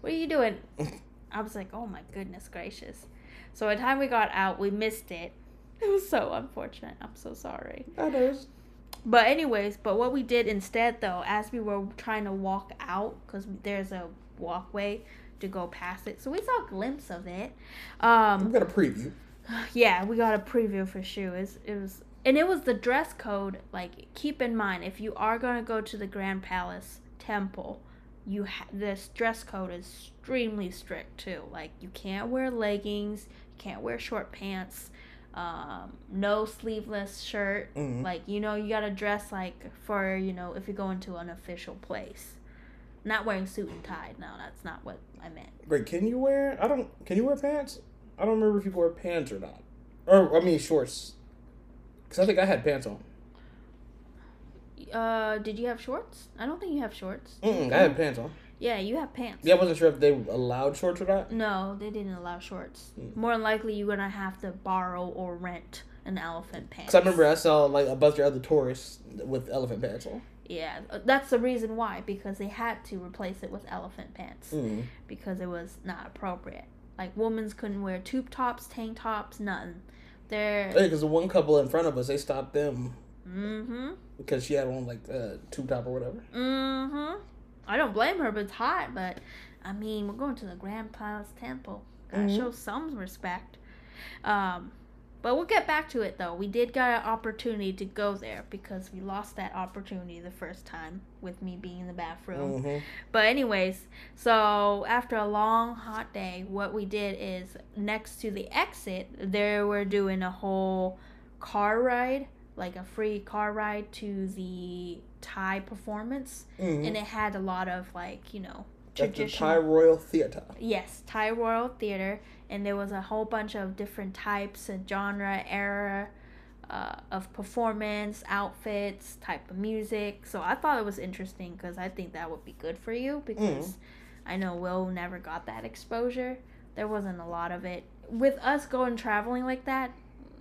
What are you doing? I was like oh my goodness gracious. So by the time we got out we missed it. It was so unfortunate. I'm so sorry. I know. but anyways but what we did instead though as we were trying to walk out because there's a walkway to go past it so we saw a glimpse of it. Um We got a preview. yeah, we got a preview for shoes. It was and it was the dress code. Like keep in mind if you are going to go to the Grand Palace Temple, you ha- this dress code is extremely strict too. Like you can't wear leggings, you can't wear short pants, um, no sleeveless shirt. Mhm. Like you know you got to dress like for, you know, if you go into an official place. Not wearing suit and tie. No, that's not what I meant. Wait, can you wear? I don't. Can you wear pants? I don't remember if you wore pants or not. Or I mean shorts. Because I think I had pants on. Uh, did you have shorts? I don't think you have shorts. Mm-mm, I had pants on. Yeah, you have pants. Yeah, I wasn't sure if they allowed shorts or not. No, they didn't allow shorts. Mm. More than likely, you're gonna have to borrow or rent an elephant pants. Because I remember I saw like a bunch of other tourists with elephant pants on. Yeah, uh, that's the reason why because they had to replace it with elephant pants Mm. because it was not appropriate. Like women's couldn't wear tube tops, tank tops, nothing. They're Yeah, because the one couple in front of us, they stopped them mm-hmm, because she had on like a tube top or whatever. mm-hmm. I don't blame her, but it's hot. But I mean, we're going to the Grand Palace Temple. Gotta Mhm. show some respect. Um, but we'll get back to it though. We did get an opportunity to go there because we lost that opportunity the first time with me being in the bathroom. hmm But anyways, so after a long hot day, what we did is next to the exit, there we're doing a whole car ride, like a free car ride to the Thai performance, hmm and it had a lot of like you know traditional. Thai Royal Theatre. Yes, Thai Royal Theater, and there was a whole bunch of different types and genre, era uh, of performance, outfits, type of music. So I thought it was interesting because I think that would be good for you because I know Will never got that exposure. There wasn't a lot of it. With us going traveling like that,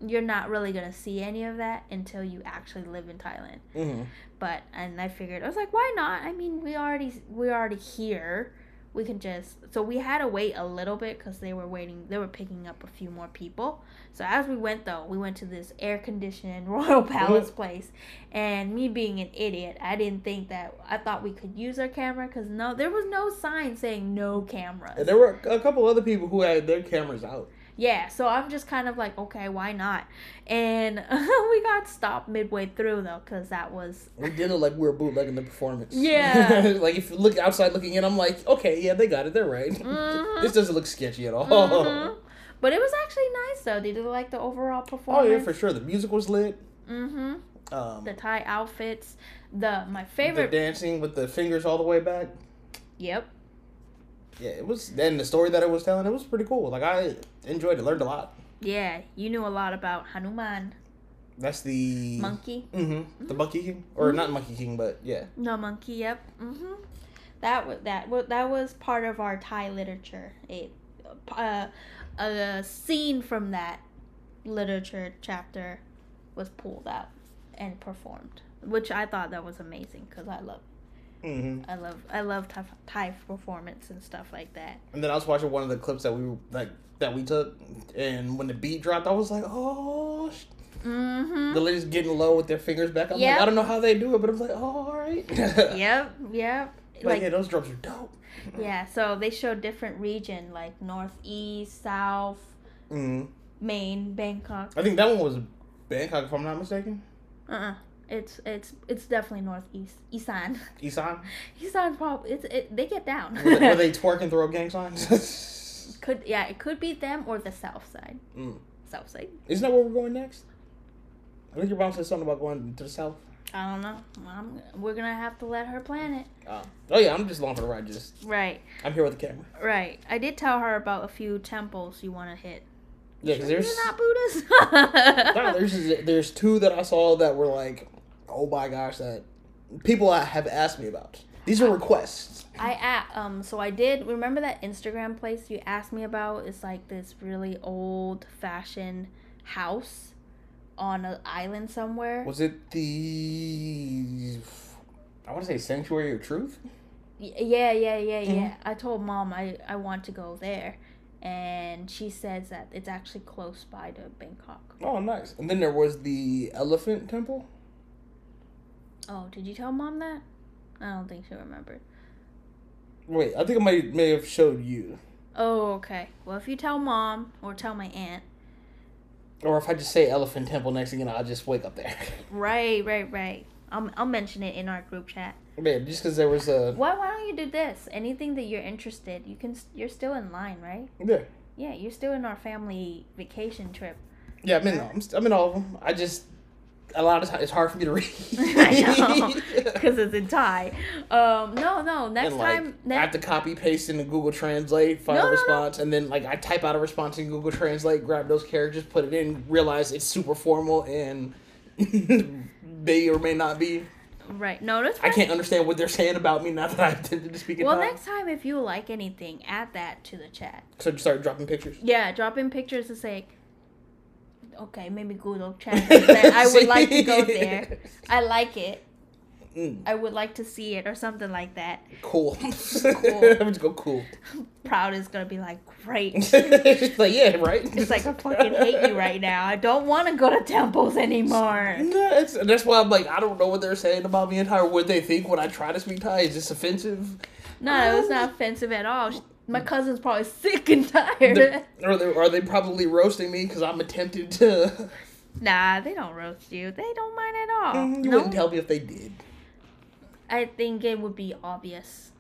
you're not really gonna see any of that until you actually live in Thailand hmm but and I figured I was like, why not? I mean, we already we're already here. We can just so we had to wait a little bit because they were waiting. They were picking up a few more people. So as we went though, we went to this air conditioned Royal Palace place, and me being an idiot, I didn't think that I thought we could use our camera because no, there was no sign saying no cameras. And there were a couple other people who had their cameras out. Yeah, so I'm just kind of like, okay, why not? And we got stopped midway through though, because that was We did it like we were bootlegging the performance. Yeah. like if you look outside looking in, I'm like, okay, yeah, they got it. They're right. Mhm. this doesn't look sketchy at all. Mhm. But it was actually nice though. They did you like the overall performance? Oh yeah, for sure. The music was lit. Mm-hmm. Um, The Thai outfits. The my the favorite. dancing with the fingers all the way back. yep. Yeah, it was. Then the story that it was telling, it was pretty cool. Like I enjoyed it, learned a lot. Yeah, you knew a lot about Hanuman That's the monkey. Mm-hmm. The Monkey King, or not Monkey King, but yeah. No monkey. Yep. Mm-hmm. that was that was that was part of our Thai literature. A uh, a scene from that literature chapter was pulled out and performed, which I thought that was amazing because I love Mm-hmm. I love I love Thai, Thai performance and stuff like that. And then I was watching one of the clips that we like that we took, and when the beat dropped, I was like, oh. Mm-hmm. The ladies getting low with their fingers back. I'm Yep. like, I don't know how they do it, but I'm like, oh, all right. Yep, yep. Like, Like yeah, those drums are dope. yeah, so they show different region like northeast, south, Mm. Maine, Bangkok. I think that one was Bangkok, if I'm not mistaken. Uh uh It's it's it's definitely northeast. Isan. Isan. Isan probably it's it, they get down. Were they, were they twerking throw up gang signs? Could yeah, it could be them or the south side. Mm. South side. Isn't that where we're going next? I think your mom said something about going to the south. I don't know. I'm, we're gonna have to let her plan it. Oh, oh yeah, I'm just along for the ride. Just Right, I'm here with the camera. right. I did tell her about a few temples you want to hit. Yeah, because there's You're not Buddhist. no, there's there's two that I saw that were like, oh my gosh, that people have asked me about. These are requests. I a um so I did remember that Instagram place you asked me about It's like this really old fashioned house on an island somewhere. Was it the? I want to say Sanctuary of Truth. Y- yeah, yeah, yeah, Mm-hmm. yeah. I told mom I I want to go there, and she says that it's actually close by to Bangkok. Oh, nice. And then there was the Elephant Temple. Oh, did you tell mom that? I don't think she remembered. Wait, I think I might may have showed you, Oh, okay. Well, if you tell mom or tell my aunt, or if I just say Elephant Temple next know, I'll just wake up there. right, right, right. I'll I'll mention it in our group chat. Man, just because there was a Why why don't you do this? Anything that you're interested, you can. You're still in line, right? yeah. Yeah, you're still in our family vacation trip. Yeah, I'm in. I'm, I'm in all of them. I just a lot of times it's hard for me to read. Because it's in Thai. Um, no, no. Next like time, I have to copy paste into Google Translate, find No, a no, no. response, and then like I type out a response in Google Translate, grab those characters, put it in, realize it's super formal and may or may not be. right? No, that's I can't understand what they're saying about me now that I attempted to speak Well, Thai. next time, if you like anything, add that to the chat. So start dropping pictures. Yeah, dropping pictures to say, okay, maybe Google chat. that I would like to go there. I like it. Mm, I would like to see it or something like that. cool. Cool. I'm just go cool. Proud is gonna be like, great. it's like yeah, right. It's like I fucking hate you right now. I don't want to go to temples anymore. No, it's, that's why I'm like I don't know what they're saying about me and Thai or what they think when I try to speak Thai. Is this offensive? No, it was not offensive at all. My cousin's probably sick and tired. The- Are they, are they probably roasting me because I'm attempted to? nah, they don't roast you. They don't mind at all. Mm, you no, wouldn't tell me if they did. I think it would be obvious.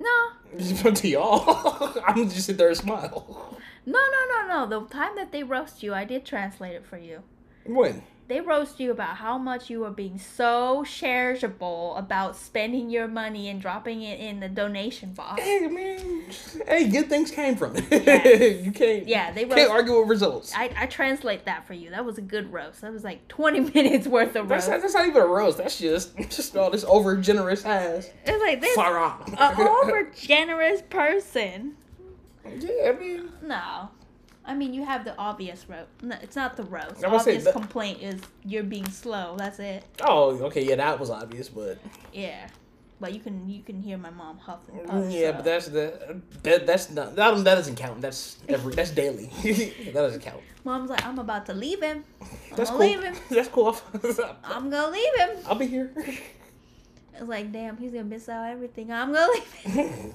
No, to y'all, I'm just sit there and smile. no, no, no, no. The time that they roast you, I did translate it for you. When? They roast you about how much you are being so charitable about spending your money and dropping it in the donation box. Hey, man. Hey, good things came from it. Yes. you can't. Yeah, they Can't argue with results. I, I translate that for you. That was a good roast. That was like 20 minutes worth of That's roast. not, that's not even a roast. That's just just all this over generous ass. It's like this farang. a over generous person. Yeah, I mean, No. I mean, you have the obvious roast. No, it's not the was saying obvious that- complaint is you're being slow. That's it. oh, okay, yeah, that was obvious, but Yeah. But you can you can hear my mom huff and puff. yeah, so. but that's the that, that's not that, that doesn't count. That's every that's daily. that doesn't count. Mom's like, I'm about to leave him. I'm That's cool. leave him. That's cool. I'm gonna leave him. I'll be here. It's like, damn, he's gonna miss out everything. I'm gonna leave him.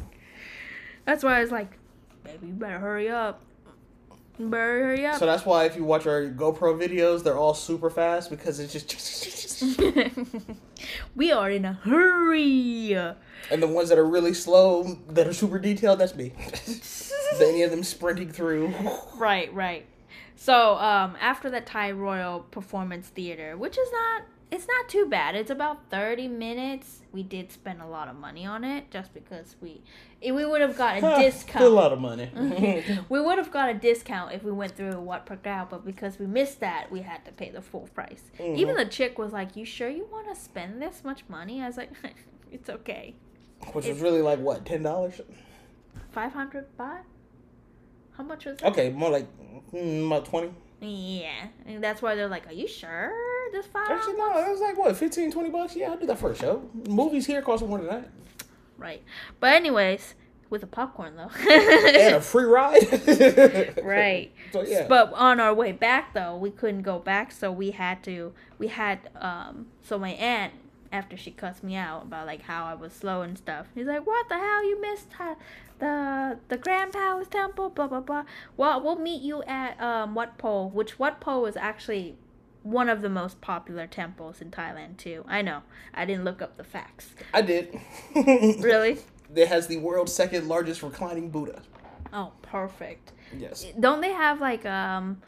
That's why I was like, baby, you better hurry up. Better hurry up. So that's why if you watch our GoPro videos, they're all super fast because it's just. we are in a hurry. And the ones that are really slow, that are super detailed, that's me. any of them sprinting through. Right, right. So, um, after that Thai Royal Performance Theater, which is not, it's not too bad. It's about thirty minutes. We did spend a lot of money on it, just because we, we would have got a discount. a lot of money. we would have got a discount if we went through Wat Phra Kaew, but because we missed that, we had to pay the full price. Mhm. Even the chick was like, "You sure you want to spend this much money?" I was like, "It's okay." which was If- really like what ten dollars? Five hundred baht. How much was that? Okay, more like mm, about twenty. Yeah, and that's why they're like, "Are you sure this five?" Actually, no, it was like what 15, 20 bucks. Yeah, I'll do that for a show. Movies here cost more than that, Right. But anyways, with a popcorn though. and a free ride. right. So yeah. But on our way back though, we couldn't go back, so we had to. We had um. So my aunt, after she cussed me out about like how I was slow and stuff, he's like, "What the hell? You missed the the Grand Palace Temple? Blah blah blah." Well, we'll meet you at um Wat Po, which Wat Po is actually one of the most popular temples in Thailand too. I know. I didn't look up the facts. I did. Really? It has the world's second largest reclining Buddha. Oh, perfect. Yes. Don't they have like um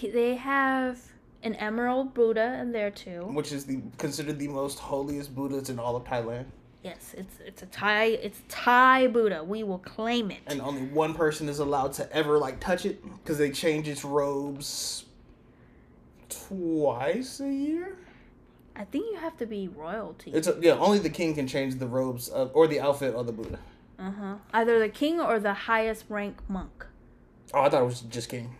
they have an emerald Buddha in there too. Which is the considered the most holiest Buddhas in all of Thailand, Yes, it's it's a Thai it's Thai Buddha. We will claim it. and only one person is allowed to ever like touch it because they change its robes twice a year. I think you have to be royalty. It's a, yeah, only the king can change the robes of, or the outfit of the Buddha. Uh-huh. Either the king or the highest rank monk. Oh, I thought it was just king.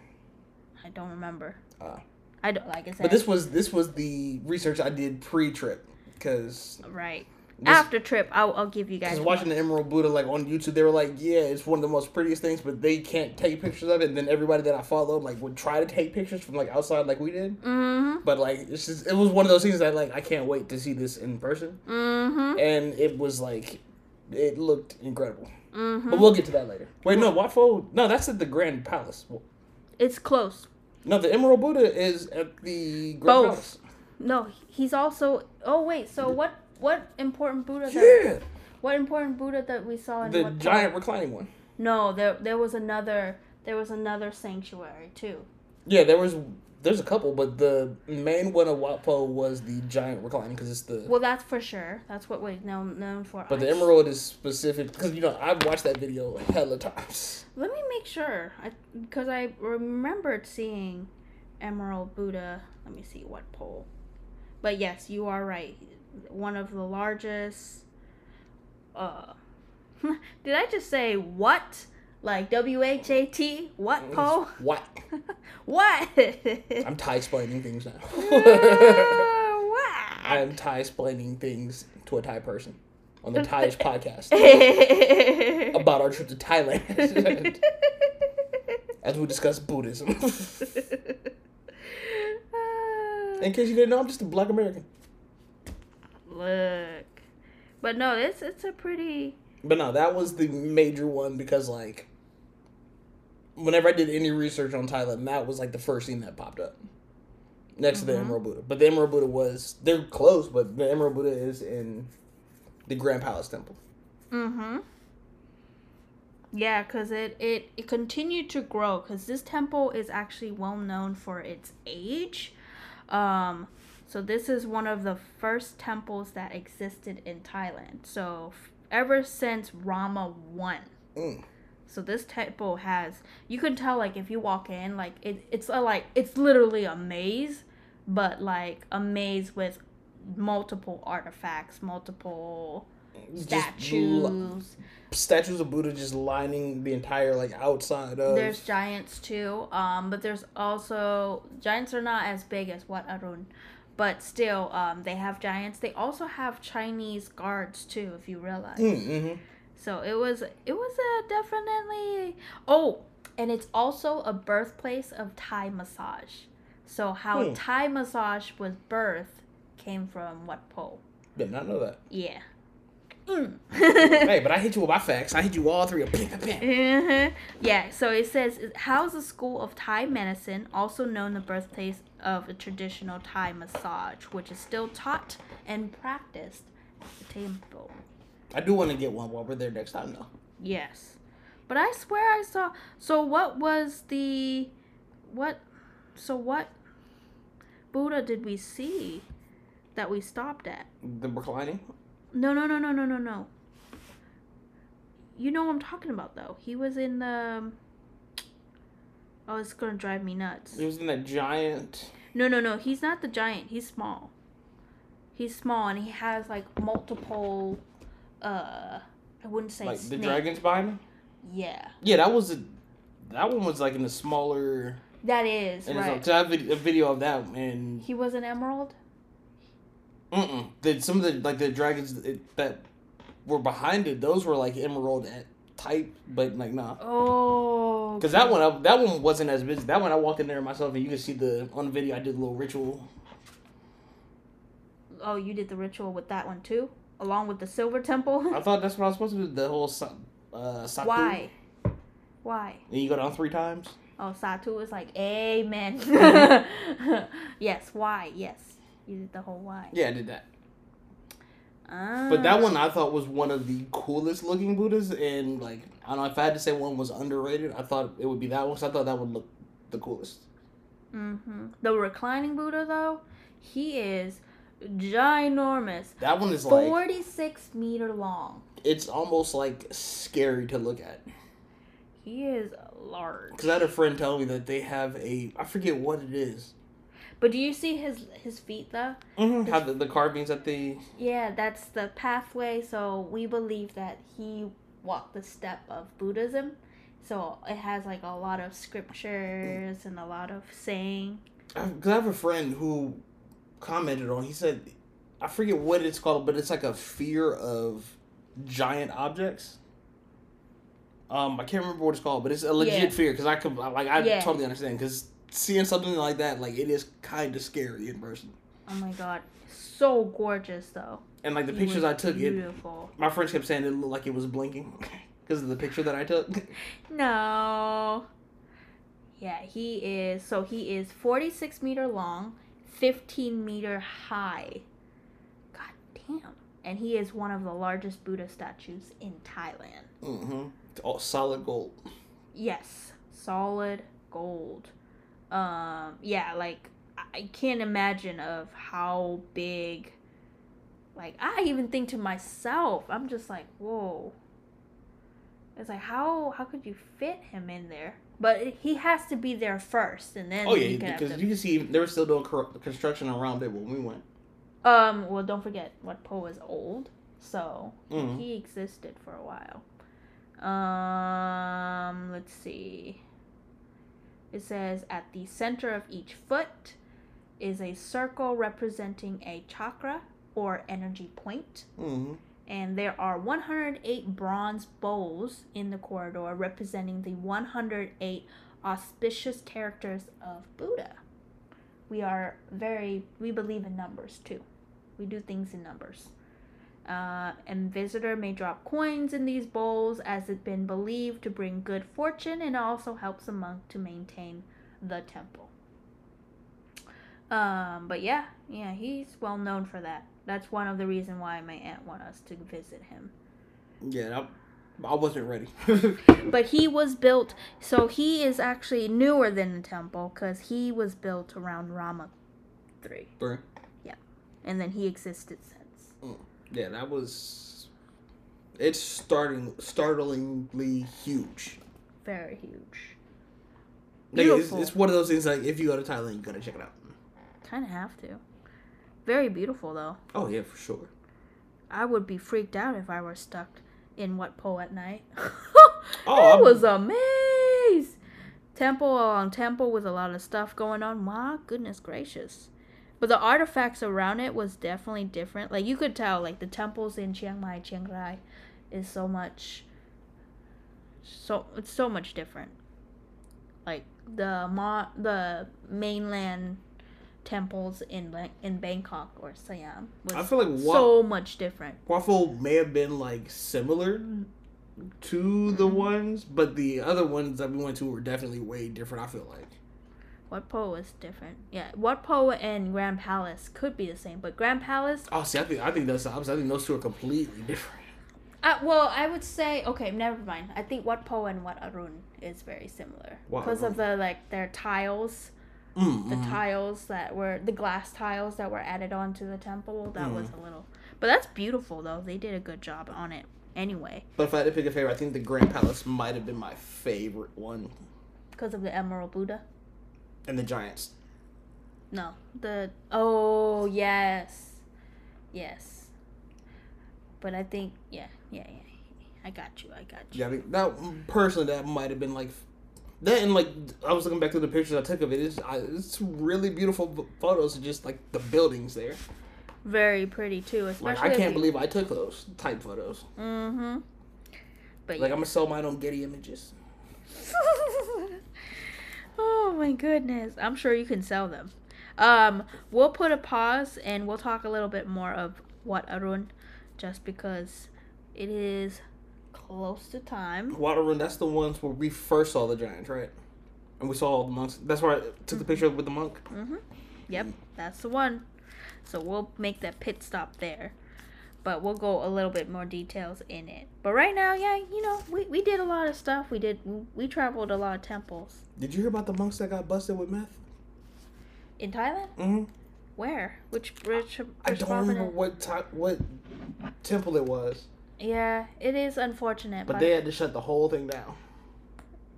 I don't remember. Ah. I don't like I said. But this was this was the research I did pre-trip because right. After trip, I'll, I'll give you guys. Because watching the Emerald Buddha like on YouTube, they were like, "Yeah, it's one of the most prettiest things," but they can't take pictures of it. And then everybody that I followed like would try to take pictures from like outside, like we did. Mm-hmm. But like, it's just it was one of those things that like I can't wait to see this in person. Mm-hmm. And it was like, it looked incredible. Mm-hmm. But we'll get to that later. Wait, no, Wat Po, no, that's at the Grand Palace. It's close. No, the Emerald Buddha is at the Grand Both. Palace. No, he's also. Oh wait, so what? What important Buddha? That, Yeah, what important Buddha that we saw in the what giant reclining one. No, there there was another. There was another sanctuary too. Yeah, there was. There's a couple, but the main one of Wat Po was the giant reclining because it's the. Well, that's for sure. That's what we're known known for. but the I- emerald is specific because you know I've watched that video hella times. Let me make sure, I because I remembered seeing Emerald Buddha. Let me see Wat Po. But yes, you are right. One of the largest. Uh, did I just say what? Like W H A T? What? What? what? I'm Thai explaining things now. what? I'm Thai explaining things to a Thai person on the Thai-ish podcast about our trip to Thailand as we discuss Buddhism. In case you didn't know, I'm just a black American. Look, but no, it's it's a pretty. But no, that was the major one because like whenever I did any research on Thailand, that was like the first thing that popped up. Next to the Mhm. Emerald Buddha. But the Emerald Buddha was they're close, but the Emerald Buddha is in the Grand Palace Temple. Mm-hmm. Yeah, cause it it it continued to grow. Cause this temple is actually well known for its age. Um, so this is one of the first temples that existed in Thailand. So f- ever since Rama one. Mm. So this temple has you can tell like if you walk in like it, it's a, like it's literally a maze, but like a maze with multiple artifacts, multiple statues. statues of Buddha just lining the entire like outside of There's giants too, um, but there's also giants are not as big as Wat Arun, but still, um, they have giants. They also have Chinese guards too, if you realize. Mm-hmm. So it was it was a definitely oh, and it's also a birthplace of Thai massage. So how Hmm. Thai massage was birth came from Wat Po? Did not know that. Yeah. Mm. hey, but I hit you with my facts. I hit you all three. Bam, bam, bam. Mhm. Yeah, so it says how's the school of Thai medicine, also known the birthplace of a traditional Thai massage, which is still taught and practiced at the temple. I do want to get one while we're there next time, though. Yes, but I swear I saw. So what was the, what, so what, Buddha did we see, that we stopped at? The reclining. No, no, no, no, no, no, no. You know what I'm talking about, though. He was in the. Oh, it's gonna drive me nuts. It was in that giant. No, no, no. He's not the giant. He's small. He's small, and he has like multiple, uh, I wouldn't say like the dragons behind him. Yeah, Yeah, that was a. That one was like in the smaller. that is And right. like, I have a, video of that, and he was an emerald. mm the some of the like the dragons that- that were behind it, those were like emerald at type, but like nah. Oh, Because that one, I, that one wasn't as busy. That one, I walked in there myself, and you can see the on the video. I did a little ritual. Oh, you did the ritual with that one too, along with the silver temple. I thought that's what I was supposed to do. The whole uh, satu. Why? Why? And you go down three times. Oh, Satu is like, Amen. yes, why? Yes, you did the whole why. Yeah, I did that. Ah. But that one I thought was one of the coolest looking Buddhas, and like I don't know if I had to say one was underrated, I thought it would be that one. Cause I thought that would look the coolest. Mm-hmm. The reclining Buddha, though, he is ginormous. That one is like 46 meter long. it's almost like scary to look at. He is large. Cause I had a friend tell me that they have a I forget what it is. But do you see his his feet though? Mm-hmm. How the, the carvings that they Yeah, that's the pathway. So we believe that he walked the step of Buddhism. So it has like a lot of scriptures and a lot of saying. Because I have a friend who commented on. He said, I forget what it's called, but it's like a fear of giant objects. Um, I can't remember what it's called, but it's a legit Yeah. fear because I could like I Yeah. totally understand because seeing something like that like it is kind of scary in person. Oh my god, so gorgeous though. And like the He pictures I took, it beautiful. my friends kept saying it looked like it was blinking because of the picture that I took. No. Yeah, he is. So he is 46 meter long, 15 meter high. God damn. And he is one of the largest Buddha statues in Thailand. mm-hmm. All solid gold. Yes, solid gold. Um, yeah, like I can't imagine of how big. Like I even think to myself, I'm just like, whoa. It's like how how could you fit him in there? But he has to be there first, and then Oh yeah, can because you can see they were still doing construction around it when we went. Um, well, don't forget Wat Po is old, so Mhm. he existed for a while. Um, let's see. It says at the center of each foot is a circle representing a chakra or energy point, Mm-hmm. and there are 108 bronze bowls in the corridor representing the 108 auspicious characters of Buddha. We are very, we believe in numbers too. We do things in numbers. Uh, and visitor may drop coins in these bowls as it's been believed to bring good fortune and also helps a monk to maintain the temple. Um, but yeah, yeah, he's well known for that. That's one of the reason why my aunt want us to visit him. Yeah, I, I wasn't ready. But he was built, so he is actually newer than the temple because he was built around Rama three, Three. and then he existed since. Yeah, that was. It's starting startlingly huge. Very huge. Like, it's, it's one of those things like if you go to Thailand, you gotta check it out. Kind of have to. Very beautiful though. Oh yeah, for sure. I would be freaked out if I were stuck in Wat Po at night. Oh, it was amazing. Temple on temple with a lot of stuff going on. My goodness gracious. But the artifacts around it was definitely different. Like you could tell, like the temples in Chiang Mai, Chiang Rai, is so much. So it's so much different. Like the ma- the mainland temples in in Bangkok or Siam was I feel like Wat so much different. Wat Po may have been like similar to the Mm-hmm. ones, but the other ones that we went to were definitely way different. I feel like. Wat Po is different. Yeah, Wat Po and Grand Palace could be the same, but Grand Palace. Oh, see, I think I think that's the opposite. I think those two are completely different. Uh, well, I would say okay, never mind. I think Wat Po and Wat Arun is very similar because of the like their tiles, Mm, the mm. tiles that were the glass tiles that were added onto the temple. That was Mm-hmm. a little, but that's beautiful though. They did a good job on it. Anyway, But if I had to pick a favorite, I think the Grand Palace might have been my favorite one, because of the Emerald Buddha. And the Giants. No, the oh yes, yes. But I think yeah, yeah, yeah. I got you. I got you. Yeah, I mean, that personally, that might have been like that, and like I was looking back through the pictures I took of it. It's I, it's really beautiful photos of just like the buildings there. Very pretty too. Especially Like I can't believe I took those type photos. Mm-hmm. But Like yeah. I'm gonna sell mine on Getty Images. oh my goodness. I'm sure you can sell them. Um, we'll put a pause and we'll talk a little bit more of Wat Arun just because it is close to time. Wat Arun, that's the ones where we first saw the giants, right? And we saw all the monks. That's where I took the picture with the monk. Mm-hmm. Yep, that's the one. So we'll make that pit stop there. But we'll go a little bit more details in it. But right now, yeah, you know, we, we did a lot of stuff. We did we traveled a lot of temples. Did you hear about the monks that got busted with meth? In Thailand? Mm-hmm. Where? Which which, I don't remember what what temple it was, Yeah, it is unfortunate, but but, they had to shut the whole thing down.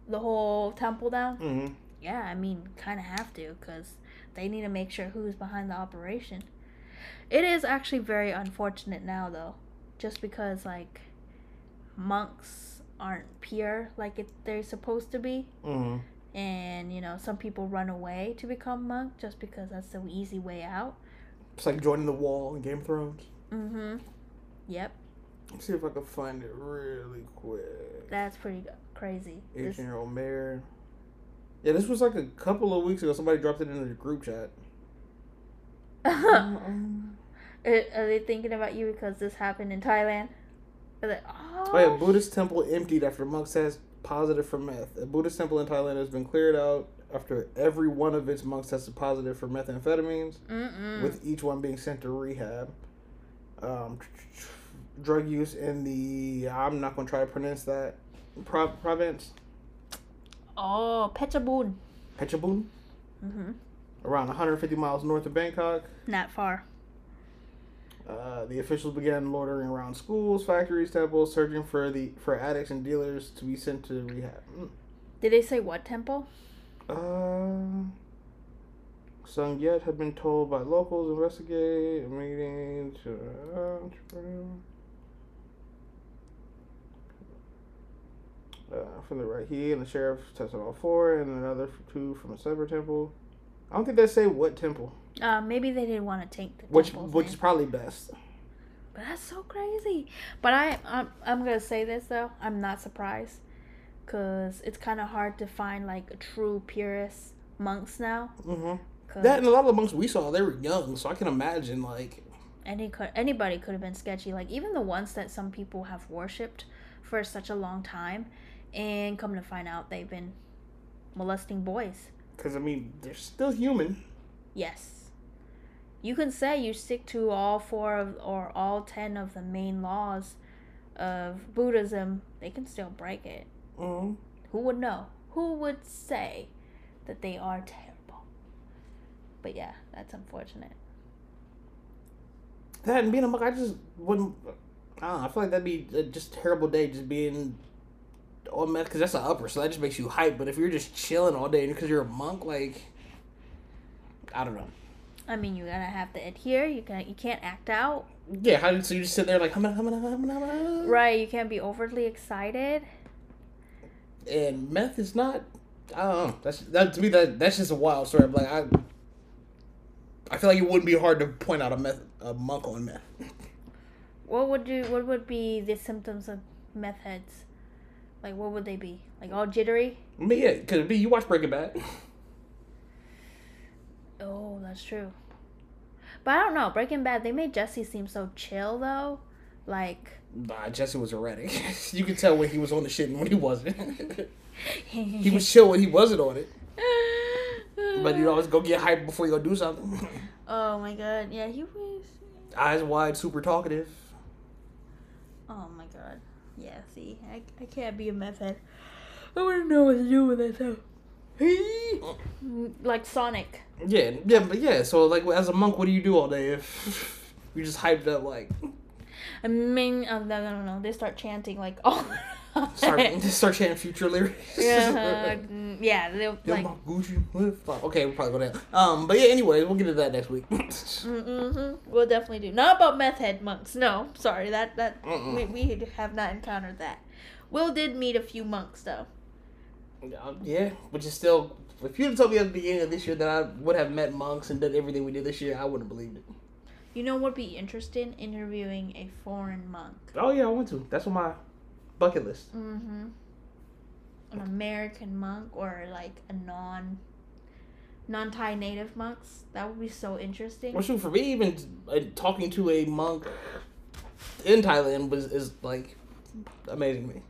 the whole temple down. Mm-hmm. Yeah, I mean, kind of have to because they need to make sure who's behind the operation. It is actually very unfortunate now, though, just because like monks aren't pure like it, they're supposed to be, Mm-hmm. and you know some people run away to become monk just because that's the easy way out. It's like joining the wall in Game of Thrones. Mm-hmm. Yep, Let's see if I can find it really quick. that's pretty crazy. 18 year old mayor. Yeah, this was like a couple of weeks ago. Somebody dropped it into the group chat. Are they thinking about you because this happened in Thailand? Are they, oh, oh yeah, Buddhist temple emptied after monk test positive for meth. A Buddhist temple in Thailand has been cleared out after every one of its monks tested positive for methamphetamines, Mm-mm. with each one being sent to rehab. Um, drug use in the I'm not gonna try to pronounce that pro- province oh, Phetchabun. Phetchabun, Mm-hmm. Around 150 miles north of Bangkok. Not far. Uh, the officials began loitering around schools, factories, temples, searching for the for addicts and dealers to be sent to rehab. Mm. Did they say what temple? Uh, Sung Yet had been told by locals investigate a meeting to. Uh, uh, from the right, he and the sheriff tested all four, and another two from a separate temple. I don't think they say what temple, Uh, maybe they didn't want to take the which which name. is probably best. But that's so crazy. But I, I'm, I'm gonna say this though. I'm not surprised, cause it's kind of hard to find like true purist monks now. hmm 'cause That and a lot of the monks we saw, they were young, so I can imagine like any could anybody could have been sketchy. Like even the ones that some people have worshipped for such a long time, and come to find out they've been molesting boys. Because I mean, they're still human. Yes. You can say you stick to all four of or all ten of the main laws of Buddhism, they can still break it. Mm. Who would know? Who would say that they are terrible? But yeah, that's unfortunate. That and being a monk, I just wouldn't. I don't know. I feel like that'd be a just terrible day, just being Oh, on meth because that's an upper, so that just makes you hype. But if you're just chilling all day because you're a monk, like I don't know. I mean, you gotta have to adhere. You can you can't act out. Yeah, how so you just sit there like. Right. You can't be overly excited. And meth is not. I don't know. That's that to me. That that's just a wild story. I'm like I. I feel like it wouldn't be hard to point out a meth a monk on meth. What would you? What would be the symptoms of meth heads? Like, what would they be? Like all jittery? I mean, yeah, could it be you watch Breaking Bad? Oh, that's true. But I don't know. Breaking Bad, they made Jesse seem so chill though. Like Nah, Jesse was erratic. you could tell when he was on the shit and when he wasn't. he was chill when he wasn't on it. But you always go get hyped before you go do something. Oh my god. Yeah, he was. Eyes wide, super talkative. My god. Yeah. See, I, I can't be a meth head. I wouldn't know what to do with it though. Mm, like Sonic. Yeah, yeah, but yeah. So like, as a monk, what do you do all day if you just hyped up like? I mean, um, no, no, no, no. They start chanting like all, Start, start chanting future lyrics. yeah, mm, yeah, they'll like. my Gucci. Okay, we'll probably go down. Um, but yeah, anyways, we'll get to that next week. Mm-hmm. We'll definitely do. Not about meth head monks. No, sorry, that that Mm-mm. we, we have not encountered that. Will did meet a few monks though. Um, yeah, which is still. If you had told me at the beginning of this year that I would have met monks and done everything we did this year, I wouldn't have believed it. You know what would be interesting? Interviewing a foreign monk. Oh yeah, I want to. That's on my bucket list. Mm-hmm. An American monk or like a non non-Thai native monks. That would be so interesting. Well, shoot, for me, even uh, talking to a monk in Thailand was is like amazing to me.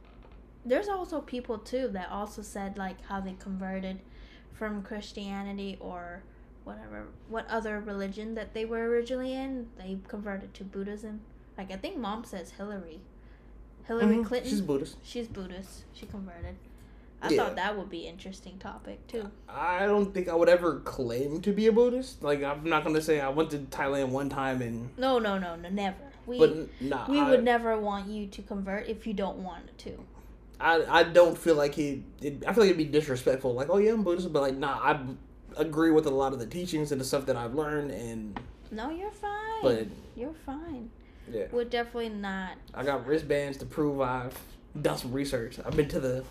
There's also people too that also said like how they converted from Christianity or whatever what other religion that they were originally in, they converted to Buddhism. Like I think mom says Hillary. Hillary Mhm. Clinton. She's Buddhist. She's Buddhist. She converted. I Yeah. thought that would be interesting topic too. I don't think I would ever claim to be a Buddhist. Like I'm not gonna say I went to Thailand one time and, No, no, no, no, never. We but nah, we I, would never want you to convert if you don't want to. I I don't feel like he. It, I feel like it'd be disrespectful. Like, oh yeah, I'm Buddhist, but like, nah, I agree with a lot of the teachings and the stuff that I've learned, and No, you're fine. but you're fine. Yeah, We're definitely not. I got wristbands to prove I've done some research. I've been to the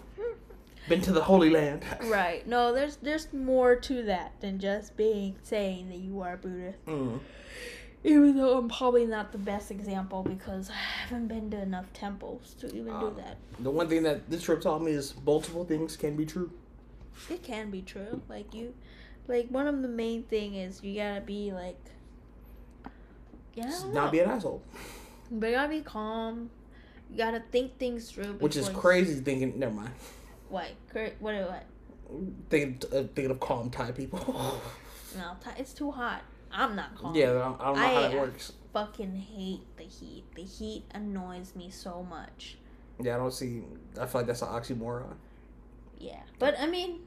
been to the Holy Land. Right. No, there's there's more to that than just being saying that you are Buddhist. Mm. Even though I'm probably not the best example because I haven't been to enough temples to even Um, do that. The one thing that this trip taught me is multiple things can be true. It can be true. Like you, like one of the main thing is you gotta be like, yeah, Just don't be an asshole, but you gotta be calm. You gotta think things through. which is crazy. Thinking, never mind. What? What? What? Thinking, uh, thinking of calm Thai people. No, t- it's too hot. I'm not calm. yeah, I don't, I don't know how I- that works. Fucking hate the heat. The heat annoys me so much. Yeah, I don't see. I feel like that's an oxymoron. Yeah, but I mean,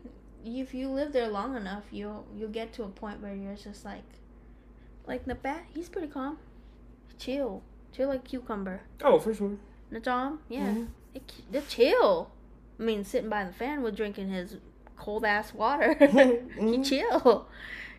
if you live there long enough, you'll you'll get to a point where you're just like, like Nabat, he's pretty calm, chill, chill like cucumber. Oh, for sure. Najam, yeah, Mhm. they, they're chill. I mean, sitting by the fan with drinking his cold ass water, he Mhm. chill.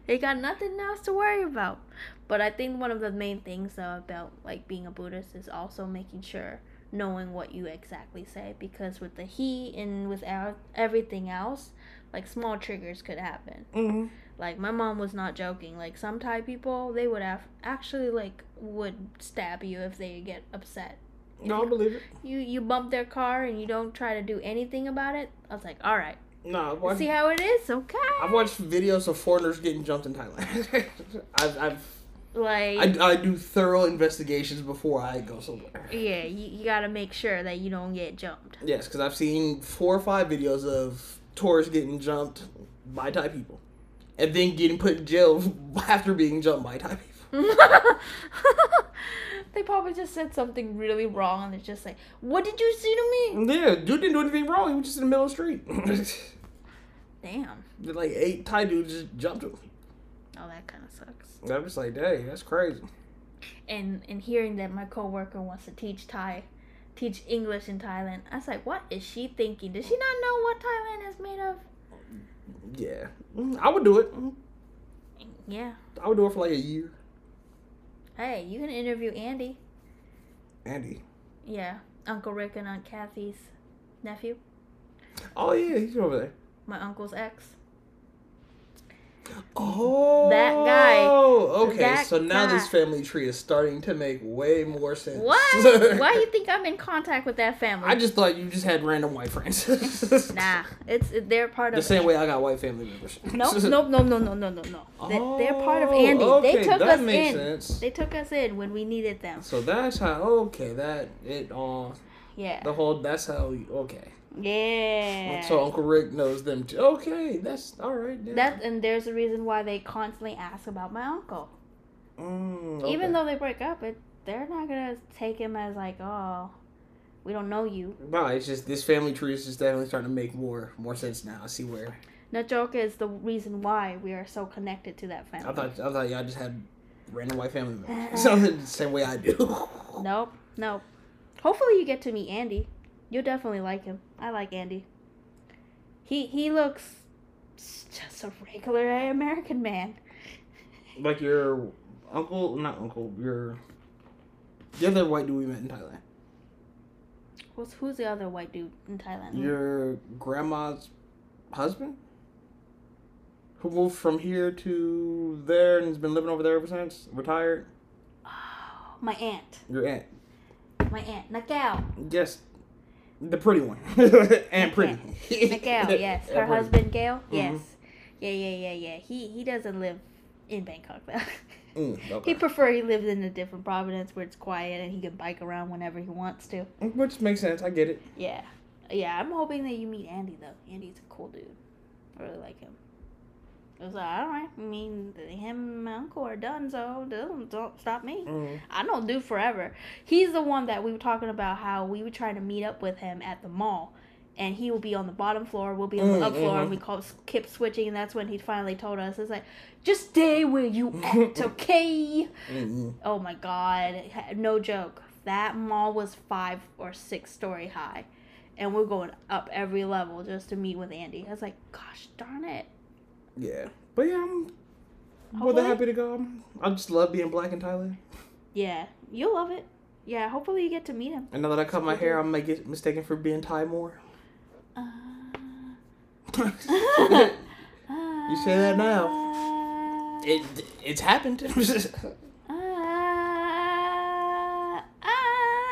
He got nothing else to worry about. But I think one of the main things though about like being a Buddhist is also making sure knowing what you exactly say because with the heat and with our, everything else, like small triggers could happen. Mhm. Like my mom was not joking. Like some Thai people, they would have actually like would stab you if they get upset. No, I believe it. You you bump their car and you don't try to do anything about it. I was like, all right, No, watched, see how it is, okay. I've watched videos of foreigners getting jumped in Thailand. I've, I've like I, I do thorough investigations before I go somewhere. Yeah, you, you gotta make sure that you don't get jumped. Yes, because I've seen four or five videos of tourists getting jumped by Thai people, and then getting put in jail after being jumped by Thai people. they probably just said something really wrong and they're just like, what did you see to me? Yeah, dude didn't do anything wrong. He was just in the middle of the street. Damn. like eight Thai dudes just jumped him. Oh, that kind of sucks. I'm just like, dang, that's crazy. And and hearing that my coworker wants to teach Thai, teach English in Thailand, I was like, what is she thinking? Does she not know what Thailand is made of? Yeah, Mm, I would do it. Mm, Yeah. I would do it for like a year. Hey, you can interview Andy. Andy. Yeah, Uncle Rick and Aunt Kathy's nephew, Oh yeah, he's over there. my uncle's ex. Oh, That guy. Oh, okay, That so now this family tree is starting to make way more sense. What? Why do you think I'm in contact with that family? I just thought you just had random white friends. Nah, it's they're part of The same way I got white family members. Nope, nope, no, no, no, no, no, no. They, they're part of Oh, Andy. okay, they took us in. sense. They took us in when we needed them. So that's how. Okay, that it all. Yeah. the whole. That's how. Okay. Yeah. So Uncle Rick knows them too. Okay, that's all right. Then. that and there's a reason why they constantly ask about my uncle. Mm, Even though they break up, it they're not gonna take him as like, oh, we don't know you. No, it's just this family tree is just definitely starting to make more more sense now. I see where. Najoka is the reason why we are so connected to that family. I thought I thought y'all just had random white family members. so the same way I do. Nope, nope. Hopefully you get to meet Andy. You'll definitely like him. I like Andy. He he looks just a regular American man. Like your uncle, not uncle, your the other white dude we met in Thailand. Who's who's the other white dude in Thailand? Your grandma's husband, who moved from here to there and has been living over there ever since. Retired. Oh, my aunt. Your aunt. My aunt Nakao. Yes, the pretty one. and pretty. Nakao. Yes, her husband Gail. Mhm. Yes. Yeah, yeah, yeah, yeah. He he doesn't live in Bangkok though. Mm, He prefer he lives in a different province where it's quiet and he can bike around whenever he wants to. Which makes sense. I get it. Yeah. Yeah, I'm hoping that you meet Andy though. Andy's a cool dude. I really like him. I was like, alright. I mean, him and my uncle are done, so don't, don't stop me. Mm. I don't do forever. He's the one that we were talking about how we were trying to meet up with him at the mall. And he will be on the bottom floor, we'll be on the Mm, up floor, and mhm. we call, kept switching, and that's when he finally told us, it's like, just stay where you at, okay? Mm-mm. Oh my god, no joke. That mall was five or six story high, and we're going up every level just to meet with Andy. I was like, gosh darn it. Yeah. But yeah, I'm more than happy to go. I just love being black in Thailand. Yeah, you'll love it. Yeah, hopefully you get to meet him. And now that I cut my hair, I may get mistaken for being Thai more. Uh, you say that now. It it's happened.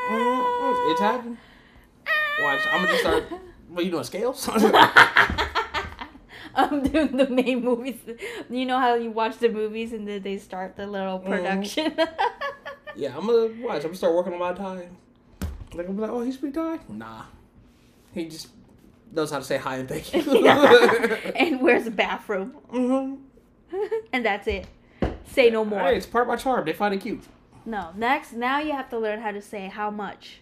Uh, it's happened. Watch, I'm gonna just start. What you doing? Scales? I'm doing the main movies. You know how you watch the movies and then they start the little Mhm. production. yeah, I'm gonna watch. I'm gonna start working on my Thai. Like I'm like, oh, he speak Thai? Nah, he just knows how to say hi and thank you. and where's the bathroom? hmm and that's it. Say no more. Hey, it's part of my charm. They find it cute. No. Next, now you have to learn how to say how much.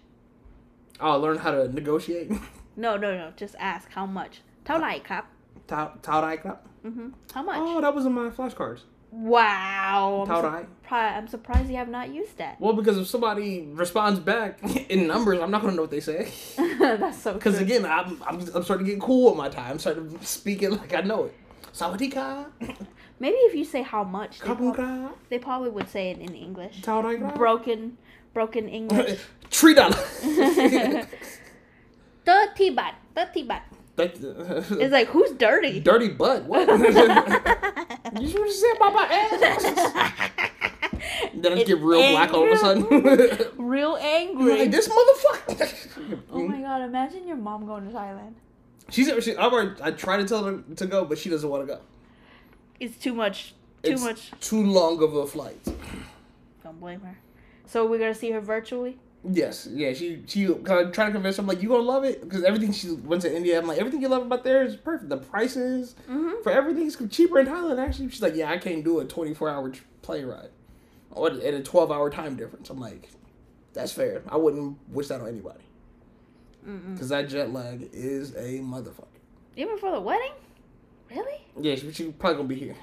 I'll learn how to negotiate. No, no, no. Just ask how much. เท่าไหร่ครับ Dai Club. Mm-hmm. How much? Oh, that was in my flashcards. Wow. I'm, Tao Dai. I'm surprised you have not used that. Well, because if somebody responds back in numbers, I'm not gonna know what they say. That's so Because again, I'm, I'm I'm starting to get cool with my time. I'm starting to speak it like I know it. Sawadika, Maybe if you say how much, they, prob- they probably would say it in English. Dai Broken, broken English. Three dollar. 30 baht. 30 baht. It's It's like, who's dirty? dirty butt. What? you should have said about my ass. Then I It's get real black all of a sudden. Real angry. like this motherfucker. oh my god, imagine your mom going to Thailand. She's she, I've already, I tried to tell her to go, but she doesn't want to go. It's too much. Too It's much. Too long of a flight. Don't blame her. So we're gonna see her virtually. Yes, yeah. She she kind of trying to convince her. I'm like, you gonna love it because everything she went to India. I'm like, everything you love about there is perfect. The prices Mm-hmm. for everything is cheaper in Thailand. Actually, she's like, yeah, I can't do a 24 hour plane ride or at a 12 hour time difference. I'm like, that's fair. I wouldn't wish that on anybody because that jet lag is a motherfucker. Even for the wedding? Really? Yeah, she, she probably gonna be here.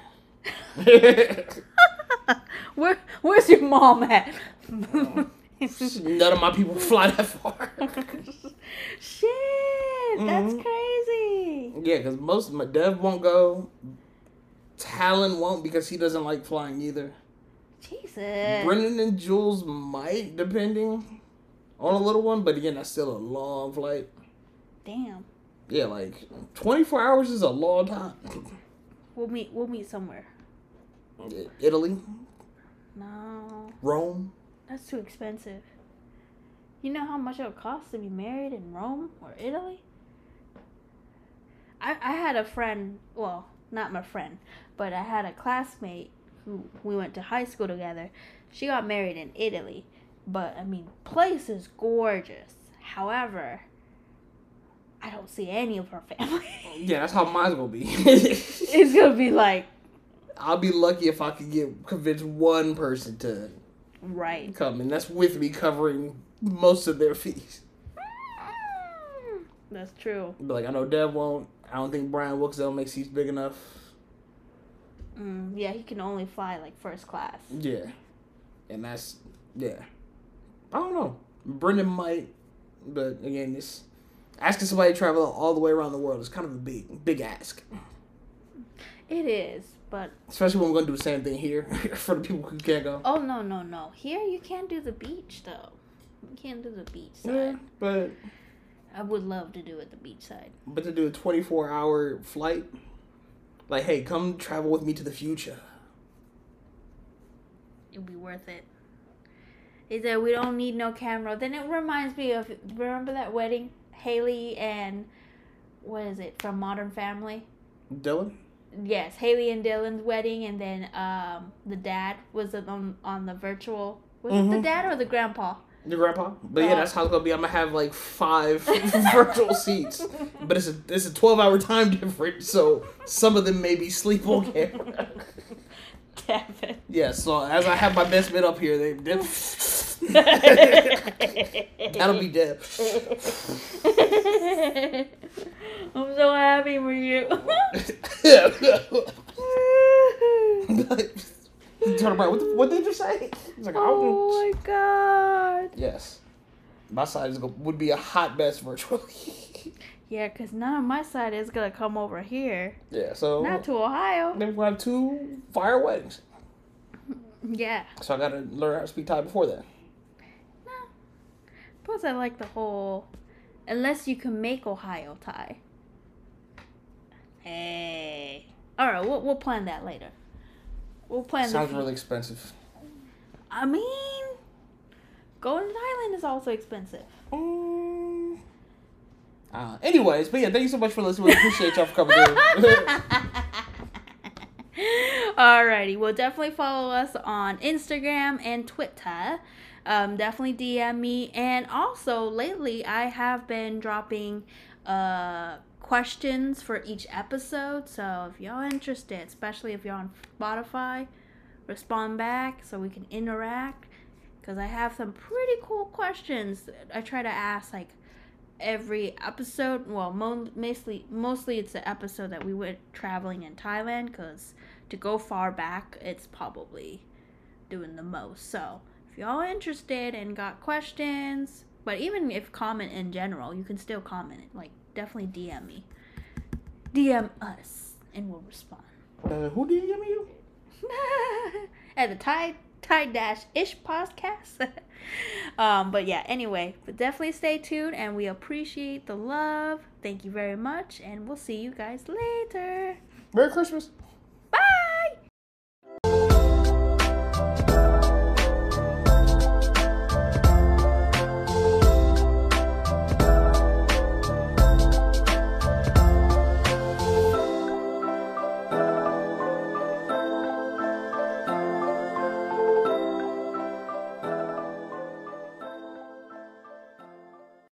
Where Where's your mom at? None of my people fly that far. Shit, that's Mhm. crazy. Yeah, because most of my Dev won't go. Talon won't because he doesn't like flying either. Jesus. Brendan and Jules might, depending on a little one, but again, that's still a long flight. Damn. Yeah, like 24 hours is a long time. We'll meet. We'll meet somewhere. Italy, No, Rome. That's too expensive. You know how much it would cost to be married in Rome or Italy? I I had a friend. Well, not my friend, but I had a classmate who we went to high school together. She got married in Italy, but I mean, place is gorgeous. However, I don't see any of her family. Yeah, that's how mine's gonna be. it's gonna be like I'll be lucky if I can get convince one person to right. come, and that's with me covering most of their fees. That's true. But like, I know Dev won't. I don't think Brian Wilkes will make seats big enough. Mm, yeah, he can only fly like first class. Yeah, and that's yeah. I don't know. Brendan might, but again, this asking somebody to travel all the way around the world is kind of a big, big ask. It is, but Especially when we're gonna do the same thing here for the people who can't go. oh no no no! Here you can't do the beach though. You can't do the beach side. Yeah, but I would love to do it the beach side. but to do a twenty four hour flight, like, hey, come travel with me to the future. It'd be worth it. Is that we don't need no camera. Then it reminds me of remember that wedding, Haley and what is it from Modern Family? Dylan. Yes, Haley and Dylan's wedding, and then um the dad was on on the virtual. Was it the Mhm. dad or the grandpa? The grandpa, but yeah, Uh, that's how it's gonna be. I'm gonna have like five virtual seats, but it's a it's a twelve hour time difference, so some of them may be sleep on camera. It. yeah, so as I have my best bit up here, they, they that'll be dead. I'm so happy for you. Turn around. What, the, what did you say? He's like, I don't. oh my god. Yes, my side is go, would be a hot mess virtually. Yeah, because none of my side is going to come over here. yeah, so Not to Ohio. then we'll have two fire weddings. Yeah. So I gotta learn how to speak Thai before that. No. Plus, I like the whole. Unless you can make Ohio Thai. Hey. Alright, we'll, we'll plan that later. We'll plan that. Sounds really expensive. I mean, going to Thailand is also expensive. Mm. Uh, anyways, but yeah, thank you so much for listening. We appreciate y'all for coming through. Alrighty, well, definitely follow us on Instagram and Twitter. Um, definitely DM me. And also, lately, I have been dropping uh, questions for each episode. So if y'all interested, especially if you're on Spotify, respond back so we can interact. Because I have some pretty cool questions I try to ask, like, every episode well mo- mostly mostly it's the episode that we went traveling in thailand because to go far back it's probably doing the most so if y'all interested and got questions but even if comment in general you can still comment like definitely dm me dm us and we'll respond uh, who did you give me? You? at the Thai Thai Dash Ish podcast. um, but yeah, anyway, but definitely stay tuned and we appreciate the love. Thank you very much, and we'll see you guys later. Merry Christmas.